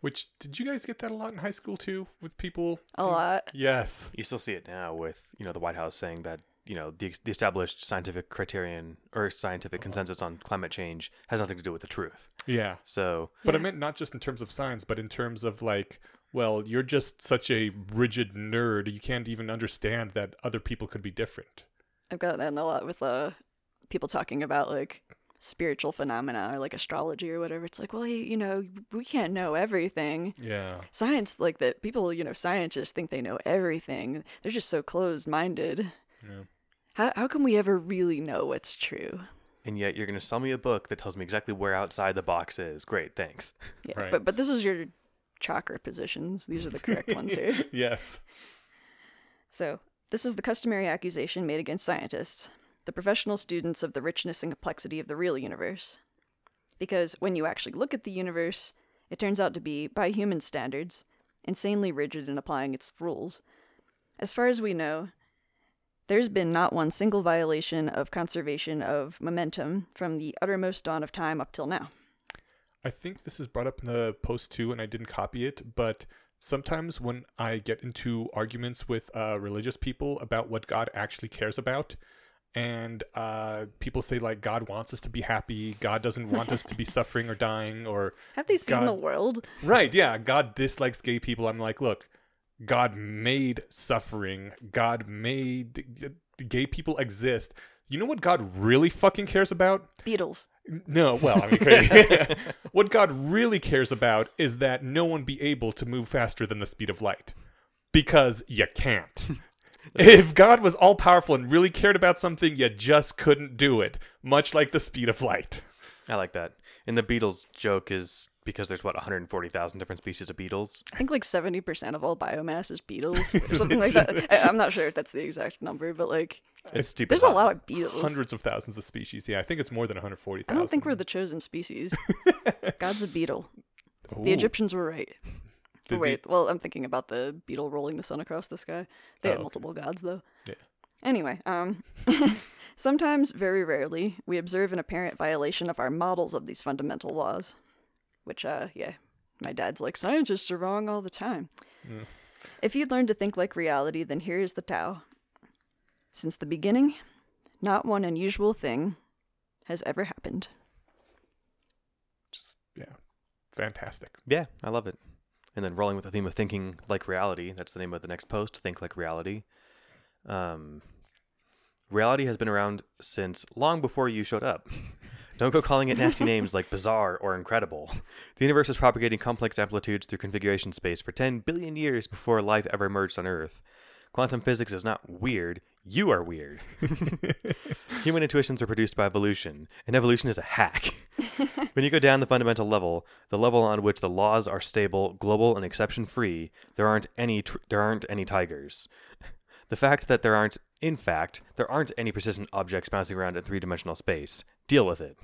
Which did you guys get that a lot in high school too with people? A lot. Yes. You still see it now with you know the White House saying that you know the, the established scientific criterion or scientific consensus on climate change has nothing to do with the truth. Yeah. So But I meant not just in terms of science, but in terms of like, well, you're just such a rigid nerd, you can't even understand that other people could be different. I've got that a lot with uh, people talking about like spiritual phenomena or like astrology or whatever. It's like, well, you, you know, we can't know everything. Yeah. Science, like that, people, you know, scientists think they know everything. They're just so closed minded. Yeah. How, how can we ever really know what's true? and yet you're going to sell me a book that tells me exactly where outside the box is. Great, thanks. Yeah, Right. but but this is your chakra positions. These are the correct ones here. <laughs> yes. So, this is the customary accusation made against scientists, the professional students of the richness and complexity of the real universe. Because when you actually look at the universe, it turns out to be, by human standards, insanely rigid in applying its rules. As far as we know, there's been not one single violation of conservation of momentum from the uttermost dawn of time up till now. I think this is brought up in the post too, and I didn't copy it, but sometimes when I get into arguments with uh, religious people about what God actually cares about, and uh, people say like God wants us to be happy, God doesn't want us to be <laughs> suffering or dying, or Have they seen God- the world? right, yeah, God dislikes gay people. I'm like, look, God made suffering. God made gay people exist. You know what God really fucking cares about? Beetles. No, well, I mean, crazy. <laughs> <laughs> what God really cares about is that no one be able to move faster than the speed of light. Because you can't. <laughs> if God was all powerful and really cared about something, you just couldn't do it, much like the speed of light. I like that. And the Beatles joke is because there's what 140,000 different species of beetles. I think like 70% of all biomass is beetles or <laughs> something like that. I, I'm not sure if that's the exact number, but like It's stupid. there's a lot of beetles. Hundreds of thousands of species. Yeah, I think it's more than 140,000. I don't think we're the chosen species. <laughs> God's a beetle. The Egyptians were right. Did Oh, wait, well, I'm thinking about the beetle rolling the sun across the sky. They had Oh, okay. multiple gods, though. Yeah. Anyway, um, <laughs> sometimes, very rarely, we observe an apparent violation of our models of these fundamental laws. Which, uh, yeah, my dad's like, scientists are wrong all the time. Mm. If you'd learned to think like reality, then here is the Tao. Since the beginning, not one unusual thing has ever happened. Just, Yeah, fantastic. Yeah, I love it. And then rolling with the theme of thinking like reality. That's the name of the next post. Think like reality. Um, reality has been around since long before you showed up. <laughs> Don't go calling it nasty names like bizarre or incredible. The universe was propagating complex amplitudes through configuration space for 10 billion years before life ever emerged on Earth. Quantum physics is not weird. You are weird. <laughs> Human intuitions are produced by evolution, and evolution is a hack. <laughs> when you go down the fundamental level, the level on which the laws are stable, global, and exception-free, there aren't any tr- there aren't any tigers. The fact that there aren't, in fact, there aren't any persistent objects bouncing around in three-dimensional space. Deal with it.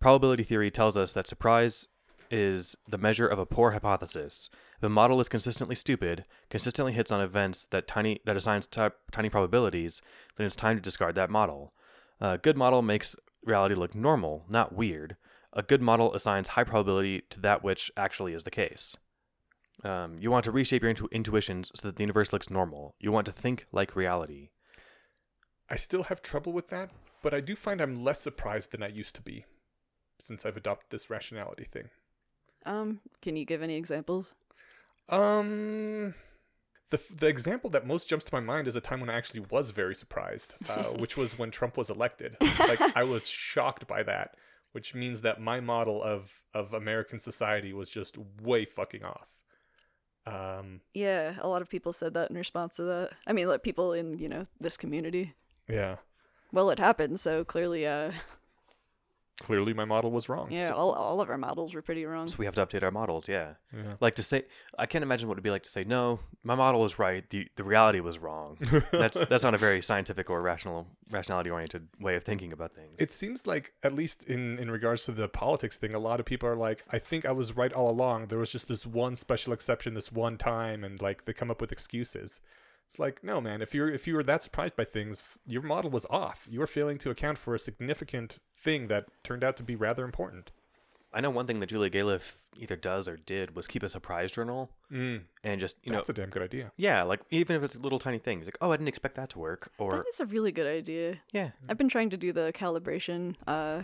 Probability theory tells us that surprise is the measure of a poor hypothesis. If a model is consistently stupid, consistently hits on events that tiny that assigns ti- tiny probabilities, then it's time to discard that model. A good model makes reality look normal, not weird. A good model assigns high probability to that which actually is the case. Um, you want to reshape your intu- intuitions so that the universe looks normal. You want to think like reality. I still have trouble with that, but I do find I'm less surprised than I used to be since I've adopted this rationality thing. Um, can you give any examples? Um, the the example that most jumps to my mind is a time when I actually was very surprised, uh, <laughs> which was when Trump was elected. <laughs> Like I was shocked by that, which means that my model of of American society was just way fucking off. Um, Yeah, a lot of people said that in response to that. I mean, like people in, you know, this community. Yeah. Well, it happened, so clearly, uh, Clearly, my model was wrong. yeah, all, all of our models were pretty wrong. So we have to update our models. Yeah. Yeah. Like to say, I can't imagine what it'd be like to say, no, my model was right. The the reality was wrong. <laughs> that's that's not a very scientific or rational rationality oriented way of thinking about things. It seems like, at least in, in regards to the politics thing, a lot of people are like, I think I was right all along. There was just this one special exception this one time, and like they come up with excuses. It's like, no, man. If you're if you were that surprised by things, your model was off. You were failing to account for a significant thing that turned out to be rather important. I know one thing that Julia Galef either does or did was keep a surprise journal Mm, and just you know that's a damn good idea. yeah like even if it's little tiny things like oh I didn't expect that to work or That is a really good idea. yeah I've been trying to do the calibration, uh,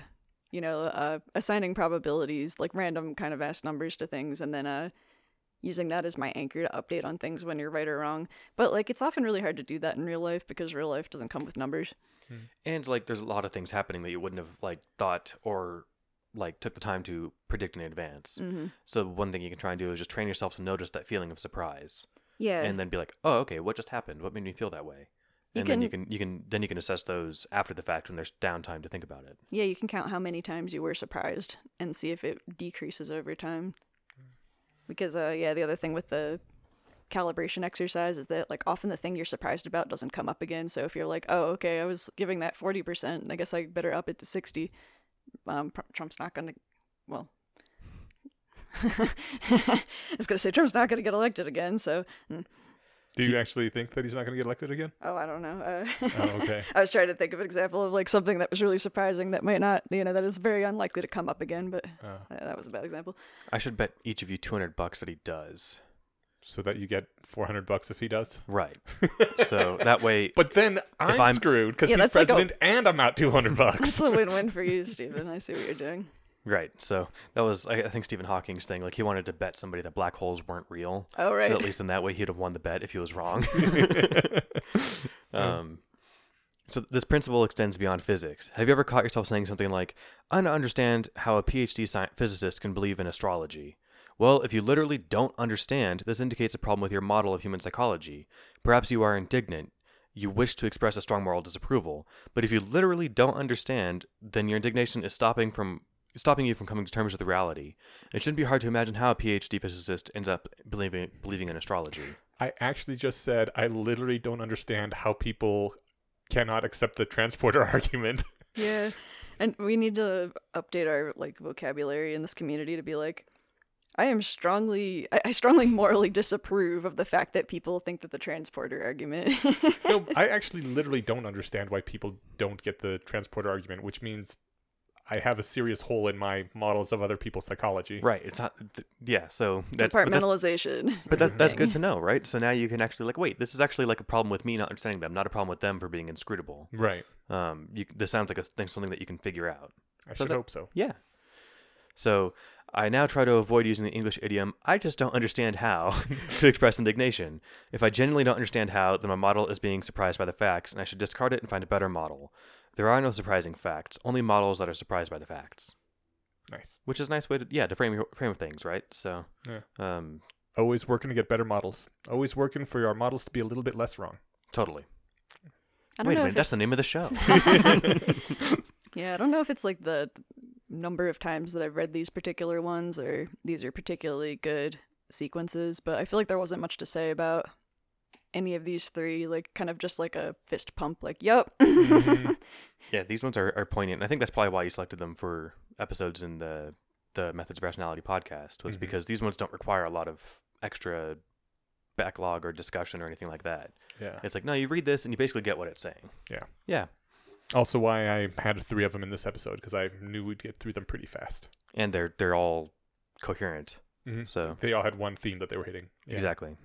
you know, uh, assigning probabilities, like random kind of ass numbers to things, and then uh, using that as my anchor to update on things when you're right or wrong. But like, it's often really hard to do that in real life because real life doesn't come with numbers. and like there's a lot of things happening that you wouldn't have like thought or like took the time to predict in advance. Mm-hmm. So one thing you can try and do is just train yourself to notice that feeling of surprise, Yeah. and then be like, "Oh, okay, what just happened? What made me feel that way?" You And then you can you can then you can assess those after the fact when there's downtime to think about it. Yeah, you can count how many times you were surprised and see if it decreases over time. Because uh yeah, the other thing with the calibration exercise is that like often the thing you're surprised about doesn't come up again. So if you're like, "Oh, okay, I was giving that 40%, I guess I better up it to 60." Um Trump's not going to well <laughs> I was going to say Trump's not going to get elected again, so mm, Do you actually think that he's not going to get elected again? oh, I don't know. Uh, Oh, okay. <laughs> I was trying to think of an example of like something that was really surprising that might not, you know, that is very unlikely to come up again, but Uh, uh, that was a bad example. I should bet each of you 200 bucks that he does. so that you get 400 bucks if he does. Right. <laughs> so that way But then I'm, I'm- screwed because Yeah, he's that's like a- president and I'm out 200 bucks. <laughs> That's a win-win for you, Steven. I see what you're doing. Right. So that was, I think, Stephen Hawking's thing. Like he wanted to bet somebody that black holes weren't real. Oh right. So at least in that way, he'd have won the bet if he was wrong. <laughs> <laughs> um, so this principle extends beyond physics. Have you ever caught yourself saying something like, "I don't understand how a PhD sci- physicist can believe in astrology"? Well, if you literally don't understand, this indicates a problem with your model of human psychology. Perhaps you are indignant. You wish to express a strong moral disapproval. But if you literally don't understand, then your indignation is stopping from stopping you from coming to terms with the reality. It shouldn't be hard to imagine how a PhD physicist ends up believing believing in astrology. I actually just said I literally don't understand how people cannot accept the transporter <laughs> argument. Yeah. And we need to update our like vocabulary in this community to be like I am strongly I, I strongly <laughs> morally disapprove of the fact that people think that the transporter argument <laughs> no, I actually literally don't understand why people don't get the transporter argument, which means I have a serious hole in my models of other people's psychology. Right. It's not. Th- yeah. So that's but that's, compartmentalization. but that, that's good to <laughs> know, right? So now you can actually like, wait, this is actually like a problem with me not understanding them, not a problem with them for being inscrutable. Right. Um, you, this sounds like a thing, something that you can figure out. I So should that- hope so. Yeah. So I now try to avoid using the English idiom, I just don't understand how, <laughs> to express indignation. If I genuinely don't understand how, then my model is being surprised by the facts, and I should discard it and find a better model. There are no surprising facts, only models that are surprised by the facts. Nice. Which is a nice way to, yeah, to frame, your- frame of things, right? So, Yeah. um, Always working to get better models. Always working for our models to be a little bit less wrong. totally. Wait a minute, that's it's, the name of the show. <laughs> <laughs> Yeah, I don't know if it's like the number of times that I've read these particular ones or these are particularly good sequences, but I feel like there wasn't much to say about any of these three, like kind of just like a fist pump, like, yup. Mhm. <laughs> yeah, these ones are, are poignant. And I think that's probably why you selected them for episodes in the the Methods of Rationality podcast, was Mhm. because these ones don't require a lot of extra backlog or discussion or anything like that. yeah. It's like, no, you read this and you basically get what it's saying. Yeah. Yeah. Also, why I had three of them in this episode because I knew we'd get through them pretty fast. And they're they're all coherent. Mhm. So They all had one theme that they were hitting. Yeah. exactly.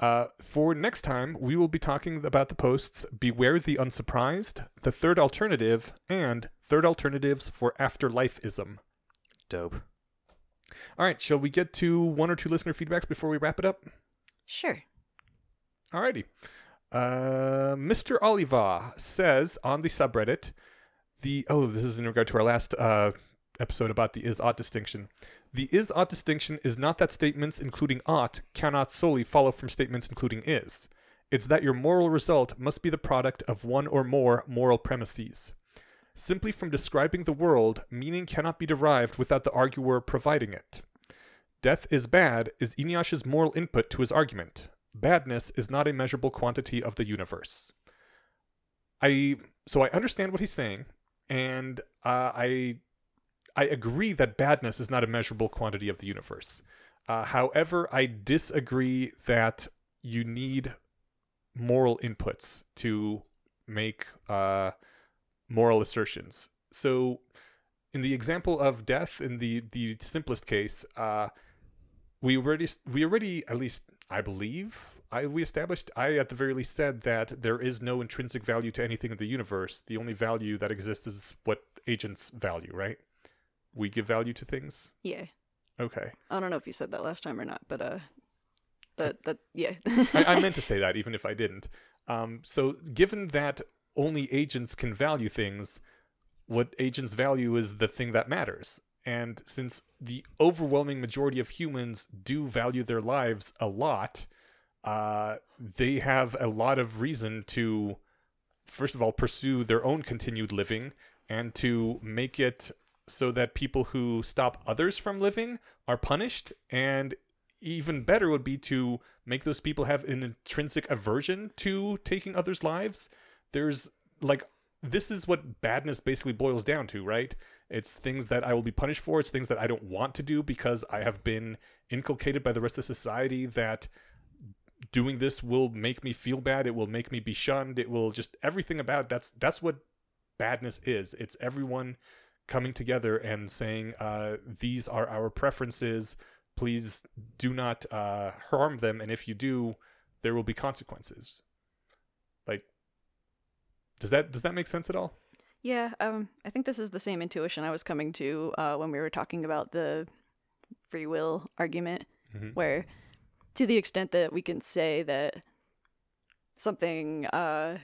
Uh, for next time, we will be talking about the posts Beware the Unsurprised, The Third Alternative, and Third Alternatives for Afterlifeism. Dope. All right, shall we get to one or two listener feedbacks before we wrap it up? Sure. Alrighty. Uh, Mr. Oliva says on the subreddit, the oh, this is in regard to our last uh, episode about the is ought distinction. The is ought distinction is not that statements including ought cannot solely follow from statements including is. It's that your moral result must be the product of one or more moral premises. Simply from describing the world, meaning cannot be derived without the arguer providing it. Death is bad is Eneasz's moral input to his argument. Badness is not a measurable quantity of the universe. I so I understand what he's saying, and uh, I I agree that badness is not a measurable quantity of the universe. Uh, however, I disagree that you need moral inputs to make uh, moral assertions. So, in the example of death, in the the simplest case, uh, we already we already at least I believe I we established I at the very least said that there is no intrinsic value to anything in the universe. The only value that exists is what agents value, right? We give value to things. Yeah. Okay. I don't know if you said that last time or not, but uh, that that yeah. <laughs> I, I meant to <laughs> say that even if I didn't. Um, so given that only agents can value things, what agents value is the thing that matters. And since the overwhelming majority of humans do value their lives a lot, uh, they have a lot of reason to, first of all, pursue their own continued living and to make it so that people who stop others from living are punished. And even better would be to make those people have an intrinsic aversion to taking others' lives. There's like, this is what badness basically boils down to, right? It's things that I will be punished for. It's things that I don't want to do because I have been inculcated by the rest of society that doing this will make me feel bad. It will make me be shunned. It will just everything about that's that's what badness is. It's everyone coming together and saying, uh, "These are our preferences. Please do not uh, harm them, and if you do, there will be consequences." Like, does that does that make sense at all? Yeah, um, I think this is the same intuition I was coming to uh, when we were talking about the free will argument, Mhm. where to the extent that we can say that something, uh,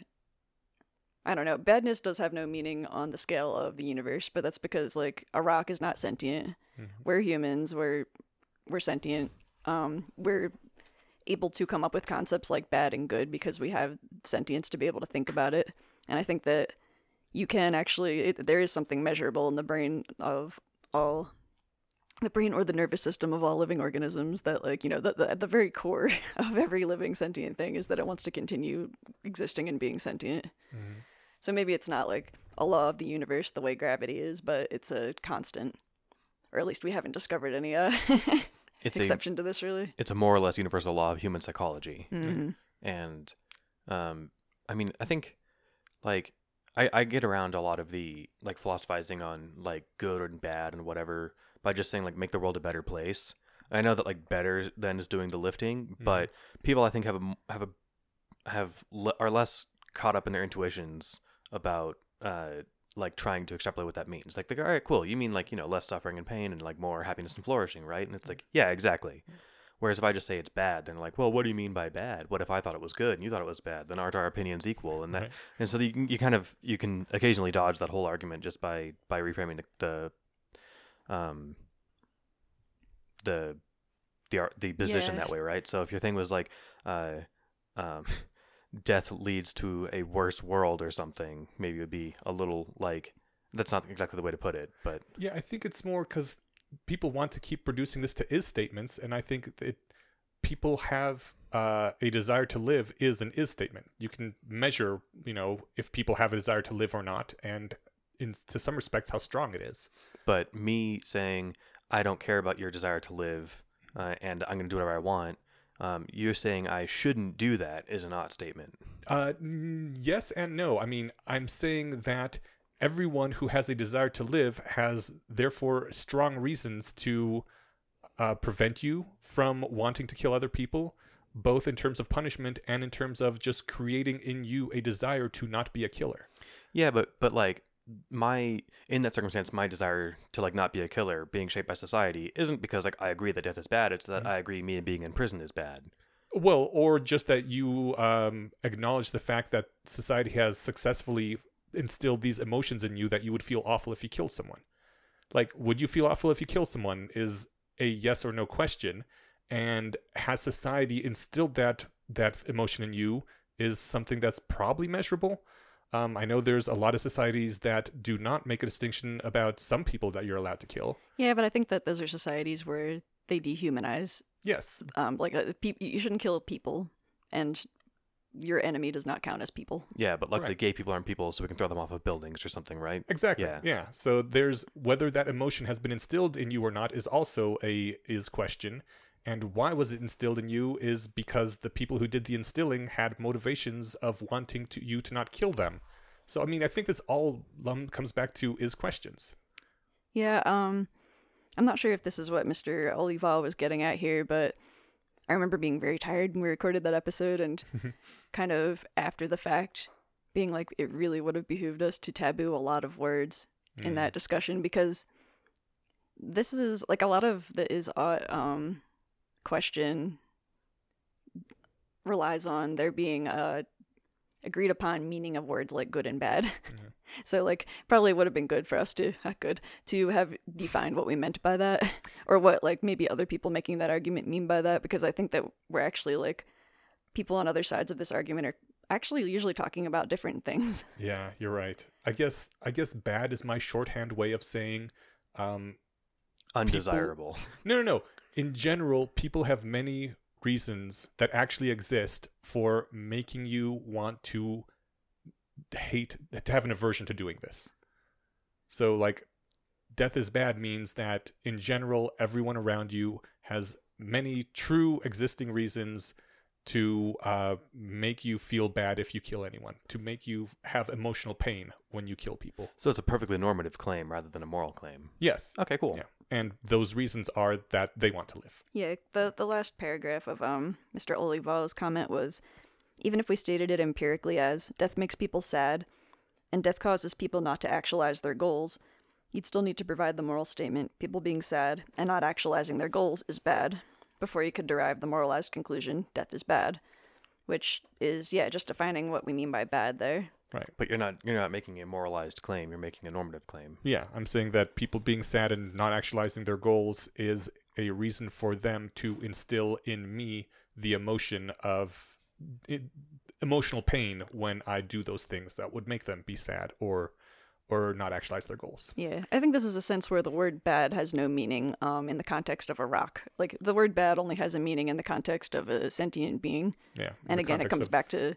I don't know, badness does have no meaning on the scale of the universe, but that's because like a rock is not sentient. Mhm. We're humans. We're we're sentient. Um, we're able to come up with concepts like bad and good because we have sentience to be able to think about it. And I think that you can actually it, there is something measurable in the brain of all the brain or the nervous system of all living organisms that like you know the, the, at the very core <laughs> of every living sentient thing is that it wants to continue existing and being sentient Mhm. So maybe it's not like a law of the universe the way gravity is but it's a constant. Or at least we haven't discovered any uh <laughs> It's a exception to this really. it's a more or less universal law of human psychology. hmm and um i mean i think like i i get around a lot of the like philosophizing on like good and bad and whatever by just saying like make the world a better place. I know that like better then is doing the lifting but people i think have a m- have a have le- are less caught up in their intuitions about uh like trying to extrapolate what that means like, like all right cool you mean like you know less suffering and pain and like more happiness and flourishing right and it's like yeah exactly Whereas if I just say it's bad, then like, well, what do you mean by bad? What if I thought it was good and you thought it was bad? Then aren't our opinions equal? And that, Right. and so you, can- you kind of you can occasionally dodge that whole argument just by by reframing the, the um the the the position Yeah. that way, right? So if your thing was like, uh, um, <laughs> death leads to a worse world or something, maybe it would be a little like that's not exactly the way to put it, but Yeah, I think it's more because people want to keep producing this to is statements, and I think it people have uh, a desire to live is an is statement. You can measure, you know, if people have a desire to live or not, and in to some respects, how strong it is. But me saying I don't care about your desire to live, uh, and I'm going to do whatever I want. Um, you're saying I shouldn't do that is an ought statement. Uh, yes and no. I mean, I'm saying that everyone who has a desire to live has therefore strong reasons to uh, prevent you from wanting to kill other people, both in terms of punishment and in terms of just creating in you a desire to not be a killer. Yeah, but but like my in that circumstance, my desire to like not be a killer being shaped by society isn't because like I agree that death is bad. It's that Mhm. I agree me being in prison is bad. Well, or just that you um, acknowledge the fact that society has successfully instilled these emotions in you that you would feel awful if you killed someone. Like, would you feel awful if you kill someone? Is a yes or no question. And has society instilled that that emotion in you is something that's probably measurable. Um, I know there's a lot of societies that do not make a distinction about some people that you're allowed to kill. Yeah, but I think that those are societies where they dehumanize. Yes, Um, like uh, pe- you shouldn't kill people, and your enemy does not count as people. Yeah, but luckily Right. gay people aren't people, so we can throw them off of buildings or something, right? exactly. Yeah. Yeah. So there's whether that emotion has been instilled in you or not is also a is question. And why was it instilled in you is because the people who did the instilling had motivations of wanting to you to not kill them. So I mean, I think this all um, comes back to is questions. Yeah, um, I'm not sure if this is what Mr. Olival was getting at here, but I remember being very tired when we recorded that episode and <laughs> kind of after the fact being like, it really would have behooved us to taboo a lot of words in Mm. that discussion because this is like a lot of the is uh, um question relies on there being a agreed upon meaning of words like good and bad. <laughs> so like probably would have been good for us to uh, <laughs> good to have defined what we meant by that <laughs> or what like maybe other people making that argument mean by that because I think that we're actually like people on other sides of this argument are actually usually talking about different things. Yeah, you're right. I guess I guess bad is my shorthand way of saying um Undesirable. no no no. In general, people have many reasons that actually exist for making you want to hate to have an aversion to doing this. So like death is bad means that in general everyone around you has many true existing reasons to uh, make you feel bad if you kill anyone, to make you have emotional pain when you kill people. So it's a perfectly normative claim rather than a moral claim. Yes. Okay, cool. Yeah. And those reasons are that they want to live. Yeah, the the last paragraph of um Mr. Olival's comment was even if we stated it empirically as death makes people sad and death causes people not to actualize their goals, you'd still need to provide the moral statement people being sad and not actualizing their goals is bad before you could derive the moralized conclusion death is bad, which is yeah, just defining what we mean by bad there. Right. But you're not you're not making a moralized claim, you're making a normative claim. Yeah, I'm saying that people being sad and not actualizing their goals is a reason for them to instill in me the emotion of i emotional pain when I do those things that would make them be sad or or not actualize their goals. Yeah, I think this is a sense where the word bad has no meaning um, in the context of a rock. Like, the word bad only has a meaning in the context of a sentient being. Yeah. And again, it comes of- back to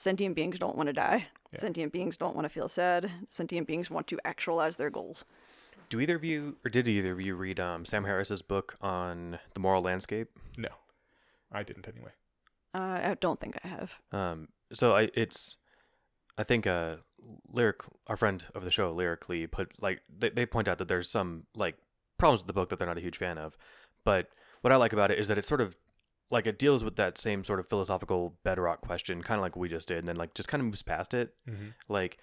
sentient beings don't want to die. Yeah. Sentient beings don't want to feel sad. Sentient beings want to actualize their goals. Do either of you or did either of you read um, Sam Harris's book on the moral landscape? No. I didn't anyway. Uh, I don't think I have. Um, so I it's I think uh lyric our friend of the show lyrically put like they, they point out that there's some like problems with the book that they're not a huge fan of but what i like about it is that it sort of like it deals with that same sort of philosophical bedrock question kind of like we just did and then like just kind of moves past it Mm-hmm. like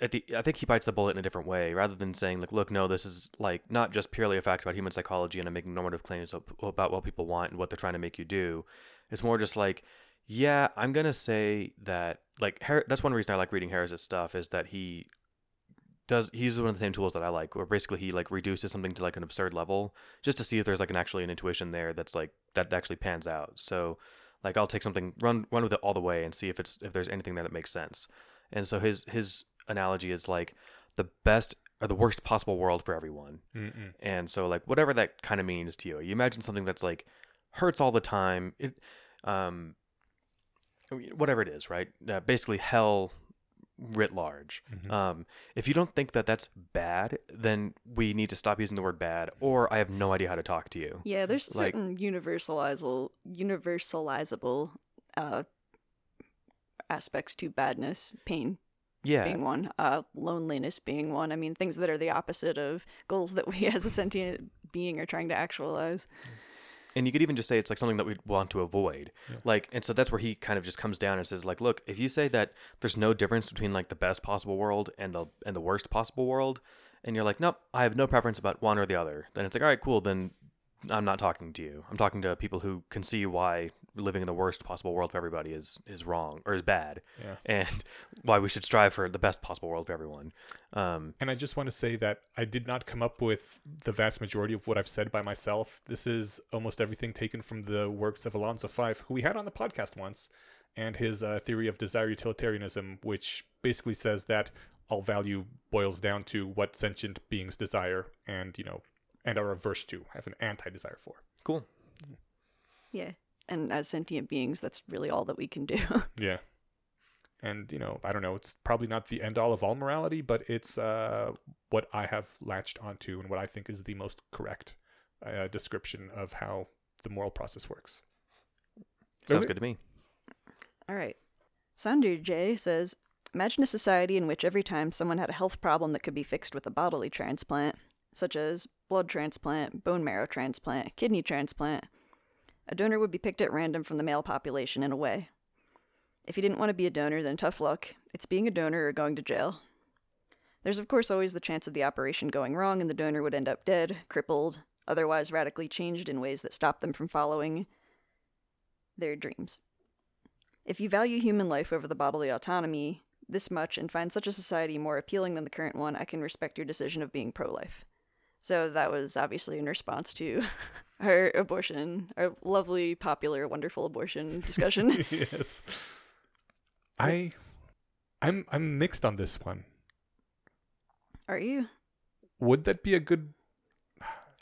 at the, I think he bites the bullet in a different way rather than saying like look no this is like not just purely a fact about human psychology and I'm making normative claims about what people want and what they're trying to make you do it's more just like yeah I'm gonna say that like Har- that's one reason I like reading Harris's stuff is that he does he uses one of the same tools that I like where basically he like reduces something to like an absurd level just to see if there's like an actually an intuition there that's like that actually pans out. So like I'll take something run run with it all the way and see if it's if there's anything there that makes sense. And so his his analogy is like the best or the worst possible world for everyone. Mm-mm. and so like whatever that kind of means to you you imagine something that's like hurts all the time it um whatever it is right? Uh, basically hell writ large Mhm. um if you don't think that that's bad then we need to stop using the word bad or i have no idea how to talk to you Yeah, there's Like- certain universalizable, universalizable uh, aspects to badness, pain yeah being one, uh, loneliness being one. I mean, things that are the opposite of goals that we <laughs> as a sentient being are trying to actualize. And you could even just say it's like something that we want to avoid Yeah. like and so that's where he kind of just comes down and says like look if you say that there's no difference between like the best possible world and the and the worst possible world and you're like nope i have no preference about one or the other then it's like all right cool then i'm not talking to you i'm talking to people who can see why living in the worst possible world for everybody is is wrong or is bad, Yeah. <laughs> and why we should strive for the best possible world for everyone. Um, And I just want to say that I did not come up with the vast majority of what I've said by myself. This is almost everything taken from the works of Alonzo Fyfe, who we had on the podcast once, and his uh, theory of desire utilitarianism, which basically says that all value boils down to what sentient beings desire and, you know, and are averse to, have an anti desire for. cool. Yeah. And as sentient beings, that's really all that we can do. <laughs> Yeah. And, you know, I don't know, it's probably not the end all of all morality, but it's uh, what I have latched onto and what I think is the most correct uh, description of how the moral process works. Sounds Okay. good to me. All right. Sander J says Imagine a society in which every time someone had a health problem that could be fixed with a bodily transplant, such as blood transplant, bone marrow transplant, kidney transplant, a donor would be picked at random from the male population in a way. If you didn't want to be a donor, then tough luck. It's being a donor or going to jail. There's, of course, always the chance of the operation going wrong and the donor would end up dead, crippled, otherwise radically changed in ways that stop them from following their dreams. If you value human life over the bodily autonomy this much and find such a society more appealing than the current one, I can respect your decision of being pro life. So that was obviously in response to <laughs> our abortion, our lovely, popular, wonderful abortion discussion. <laughs> yes. I I'm I'm mixed on this one. Are you? Would that be a good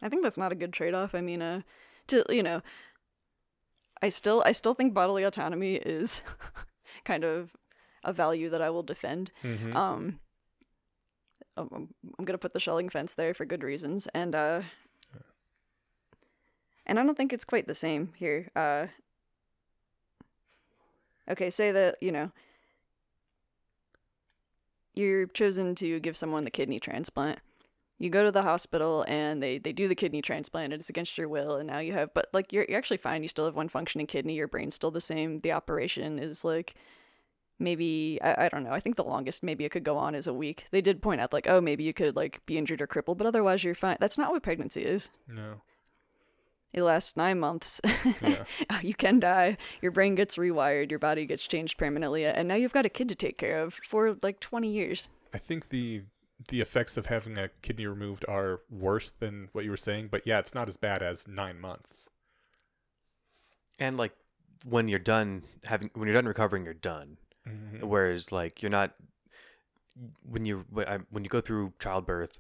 I think that's not a good trade-off. I mean, uh, to you know, I still I still think bodily autonomy is <laughs> kind of a value that I will defend. Mhm. Um, I'm, I'm gonna put the Schelling fence there for good reasons, and uh, and I don't think it's quite the same here. Uh, okay, say that you know you're chosen to give someone the kidney transplant. You go to the hospital and they, they do the kidney transplant and it's against your will and now you have but like you're you're actually fine. You still have one functioning kidney, your brain's still the same. The operation is like maybe I, I don't know. I think the longest maybe it could go on is a week. They did point out like, oh, maybe you could like be injured or crippled, but otherwise you're fine. That's not what pregnancy is. no. It lasts nine months. Yeah. <laughs> you can die. Your brain gets rewired. Your body gets changed permanently, and now you've got a kid to take care of for like twenty years. I think the the effects of having a kidney removed are worse than what you were saying, but yeah, it's not as bad as 9 months. And like when you're done having when you're done recovering, you're done. Mhm. Whereas like you're not when you when when you go through childbirth,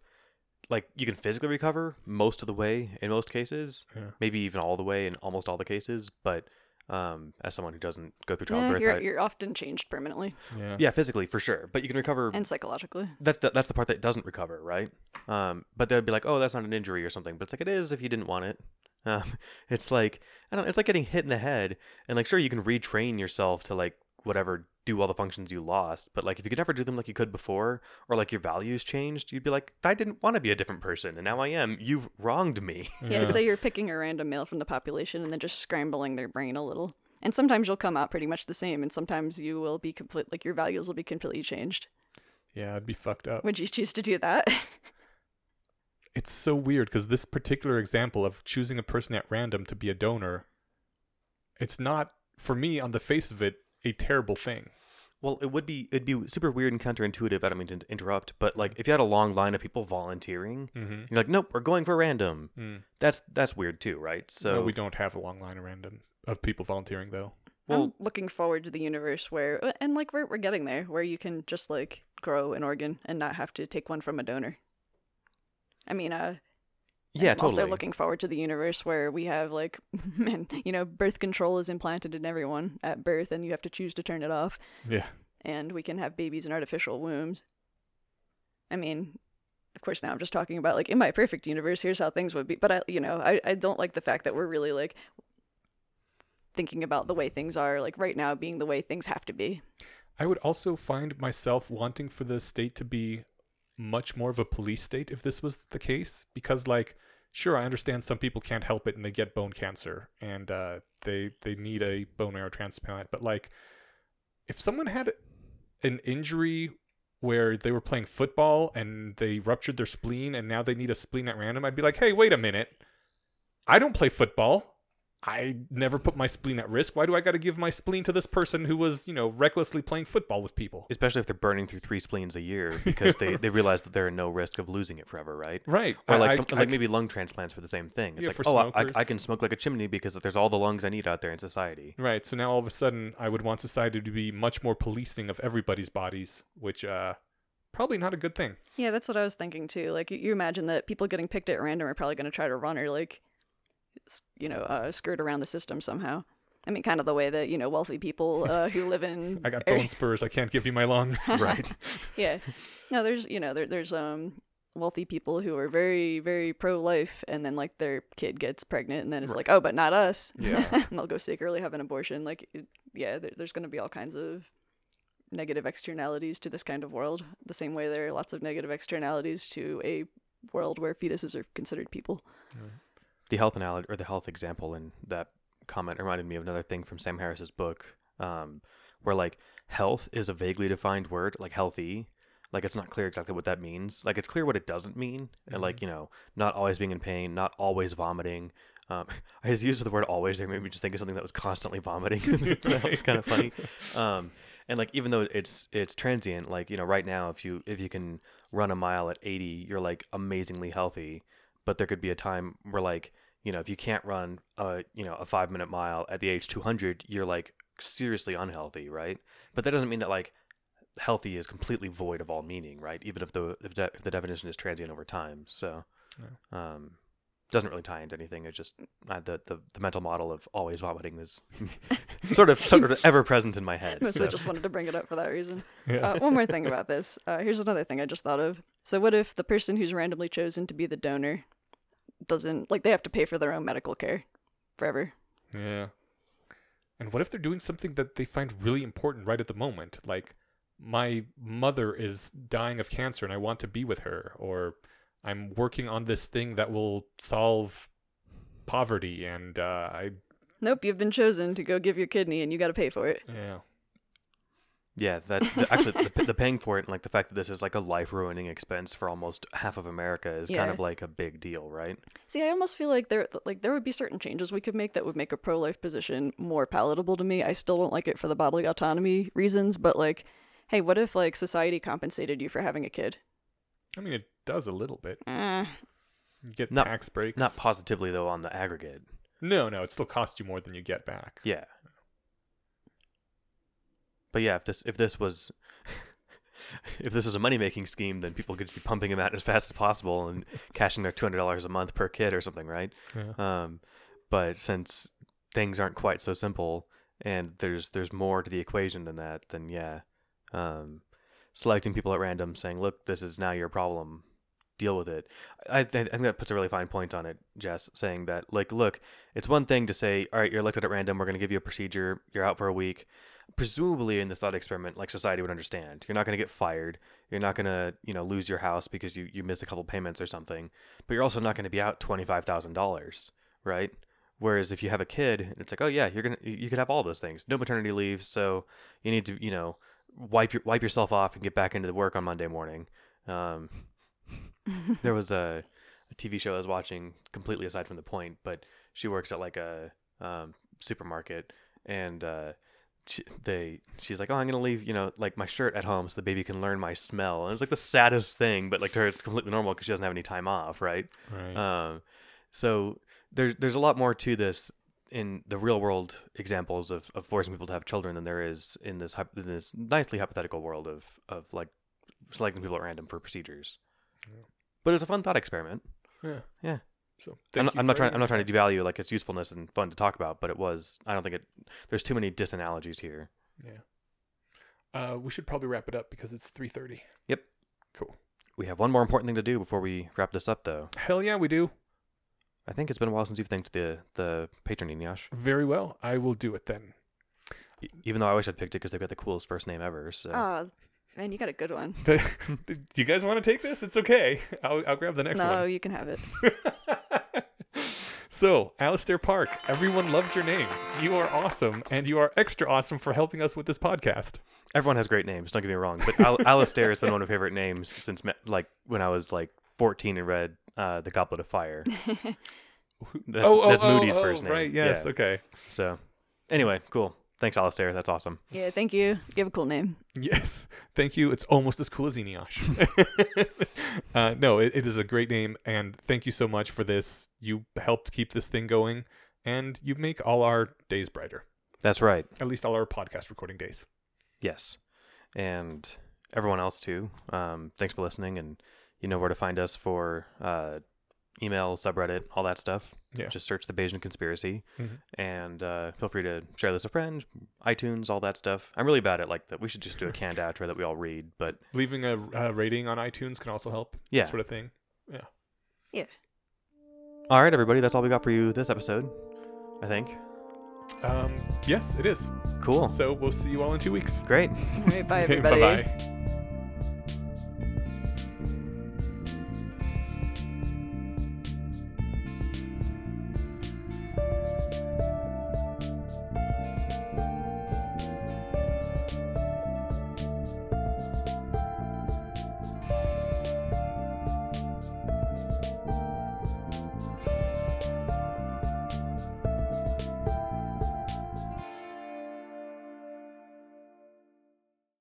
like you can physically recover most of the way in most cases, Yeah. maybe even all the way in almost all the cases. But um, as someone who doesn't go through Yeah, childbirth, you're I- you're often changed permanently Yeah. yeah, physically for sure. But you can recover. and psychologically. that's the, that's the part that doesn't recover, right? Um, but they'd be like, oh, that's not an injury or something. But it's like it is if you didn't want it. Um, <laughs> it's like I don't. It's like getting hit in the head, and like sure you can retrain yourself to like whatever do all the functions you lost. But like if you could never do them like you could before, or like your values changed, you'd be like, I didn't want to be a different person, and now I am. You've wronged me. Yeah, so you're picking a random male from the population and then just scrambling their brain a little. And sometimes you'll come out pretty much the same, and sometimes you will be complete like your values will be completely changed. Yeah, it'd be fucked up. Would you choose to do that? <laughs> It's so weird because this particular example of choosing a person at random to be a donor, it's not for me on the face of it a terrible thing. Well, it would be it'd be super weird and counterintuitive. I don't mean to interrupt, but like if you had a long line of people volunteering, Mm-hmm. you're like, nope, we're going for random. Mm. That's that's weird too, right? So no, we don't have a long line of random of people volunteering though. Well- I'm looking forward to the universe where, and like we're we're getting there, where you can just like grow an organ and not have to take one from a donor. I mean, uh, yeah, I'm totally. Also looking forward to the universe where we have like, <laughs> man, you know, birth control is implanted in everyone at birth, and you have to choose to turn it off, Yeah. and we can have babies in artificial wombs. I mean, of course, now I'm just talking about like in my perfect universe, here's how things would be. But I, you know, I I don't like the fact that we're really like thinking about the way things are like right now being the way things have to be. I would also find myself wanting for the state to be much more of a police state if this was the case because like sure I understand some people can't help it and they get bone cancer and uh, they they need a bone marrow transplant but like if someone had an injury where they were playing football and they ruptured their spleen and now they need a spleen at random I'd be like hey wait a minute. I don't play football I never put my spleen at risk. Why do I got to give my spleen to this person who was, you know, recklessly playing football with people? Especially if they're burning through three spleens a year because they, they realize that they're in no risk of losing it forever, right? Right. Or like I- some, I like c- maybe lung transplants for the same thing. It's Yeah, like, for oh, I, I, can smoke like a chimney because there's all the lungs I need out there in society. Right. So now all of a sudden, I would want society to be much more policing of everybody's bodies, which uh, probably not a good thing. Yeah, that's what I was thinking too. Like, you, you imagine that people getting picked at random are probably going to try to run or like, s- you know, uh, skirt around the system somehow. I mean, kind of the way that you know wealthy people uh, who <laughs> live in. I got bone spurs. I can't give you my lung. <laughs> right. <laughs> yeah, no, there's you know there, there's um wealthy people who are very very pro life, and then like their kid gets pregnant, and then it's like, oh, but not us. Yeah. and they'll go secretly have an abortion. Like, it, yeah, there, there's going to be all kinds of negative externalities to this kind of world. The same way there are lots of negative externalities to a world where fetuses are considered people. The health analogy or the health example in that comment reminded me of another thing from Sam Harris's book, um, where like health is a vaguely defined word, like healthy. Like it's not clear exactly what that means. Like it's clear what it doesn't mean, and like you know, not always being in pain, not always vomiting. Um, <laughs> his use of the word "always" there made me just think of something that was constantly vomiting. <laughs> <laughs> that was kind of funny. Um, and like even though it's it's transient, like you know, right now if you if you can run a mile at 80, you're like amazingly healthy. But there could be a time where like you know if you can't run a you know a five minute mile at the age 200, you're like seriously unhealthy, right? But that doesn't mean that like healthy is completely void of all meaning, right? Even if the if, de- if the definition is transient over time. So um, doesn't really tie into anything. It's just uh, the, the the mental model of always vomiting is <laughs> sort of sort of ever present in my head. <laughs> Mostly so. just wanted to bring it up for that reason. Yeah. Uh, one more thing about this. Uh, here's another thing I just thought of. So, what if the person who's randomly chosen to be the donor doesn't, like, they have to pay for their own medical care forever? Yeah. And what if they're doing something that they find really important right at the moment? Like, my mother is dying of cancer and I want to be with her, or I'm working on this thing that will solve poverty and uh, I, Nope, you've been chosen to go give your kidney and you got to pay for it. yeah. Yeah, that the, actually the, the paying for it and like the fact that this is like a life ruining expense for almost half of America is kind of like a big deal, right? See, I almost feel like there, like, there would be certain changes we could make that would make a pro-life position more palatable to me. I still don't like it for the bodily autonomy reasons, but like, hey, what if like society compensated you for having a kid? I mean, it does a little bit. Eh. You get Not- tax breaks. Not positively though on the aggregate. no, no, it still costs you more than you get back. Yeah. But yeah, if this if this was <laughs> if this was a money making scheme, then people could just be pumping them out as fast as possible and <laughs> cashing their two hundred dollars a month per kid or something, right? Yeah. Um, but since things aren't quite so simple and there's there's more to the equation than that, then yeah, um, selecting people at random, saying, "Look, this is now your problem. Deal with it." I, I think that puts a really fine point on it, Jess, saying that like, look, it's one thing to say, "All right, you're elected at random. We're going to give you a procedure. You're out for a week." Presumably, in this thought experiment, like society would understand, you're not going to get fired. You're not going to, you know, lose your house because you you missed a couple payments or something. But you're also not going to be out twenty five thousand dollars, right? Whereas if you have a kid, it's like, oh yeah, you're gonna you could have all those things. No maternity leave, so you need to you know wipe your wipe yourself off and get back into the work on Monday morning. Um, <laughs> there was a, a TV show I was watching completely aside from the point, but she works at like a um, supermarket and uh, she, they she's like, oh, I'm gonna leave you know like my shirt at home so the baby can learn my smell. And it's like the saddest thing, but like to her it's completely normal because she doesn't have any time off, right? Right. Um, so there's there's a lot more to this in the real world examples of, of forcing people to have children than there is in this in this nicely hypothetical world of of like selecting people at random for procedures. Yeah. But it's a fun thought experiment. yeah. yeah. So I'm not, you I'm not trying I'm not trying to devalue like its usefulness and fun to talk about, but it was I don't think it there's too many disanalogies here. Yeah. Uh, we should probably wrap it up because it's 3:30. Yep. Cool. We have one more important thing to do before we wrap this up though. Hell yeah, we do. I think it's been a while since you've thanked the the patron Eneasz. Very well. I will do it then. E- Even though I wish I'd picked it because they've got the coolest first name ever. So Oh, man, you got a good one. <laughs> do you guys want to take this? It's okay. I'll, I'll grab the next no, one. No, you can have it. <laughs> so, Alistair Park, everyone loves your name. You are awesome, and you are extra awesome for helping us with this podcast. Everyone has great names. Don't get me wrong, but Al- <laughs> Alistair has been one of my favorite names since me- like when I was like 14 and read uh, the Goblet of Fire. <laughs> That's, oh, oh, that's oh, Moody's oh, first name. Right. Yes. Yeah. Okay. So, anyway, cool. Thanks, Alistair. That's awesome. Yeah, thank you. You have a cool name. Yes. <laughs> Thank you. It's almost as cool as Eneasz. <laughs> uh, no, it, it is a great name, and thank you so much for this. You helped keep this thing going, and you make all our days brighter. That's right. At least all our podcast recording days. Yes. And everyone else too. Um, thanks for listening, and you know where to find us for uh, email, subreddit, all that stuff. Yeah. Just search the Bayesian Conspiracy, Mhm. and uh, feel free to share this with a friend, iTunes, all that stuff. I'm really bad at like that. We should just do a canned outro that we all read, but Leaving a, a rating on iTunes can also help. Yeah. That sort of thing. Yeah. Yeah. All right, everybody, that's all we got for you this episode. I think. Um, yes, it is. Cool. So we'll see you all in two weeks. Great. All right, bye, <laughs> Okay, everybody. bye-bye.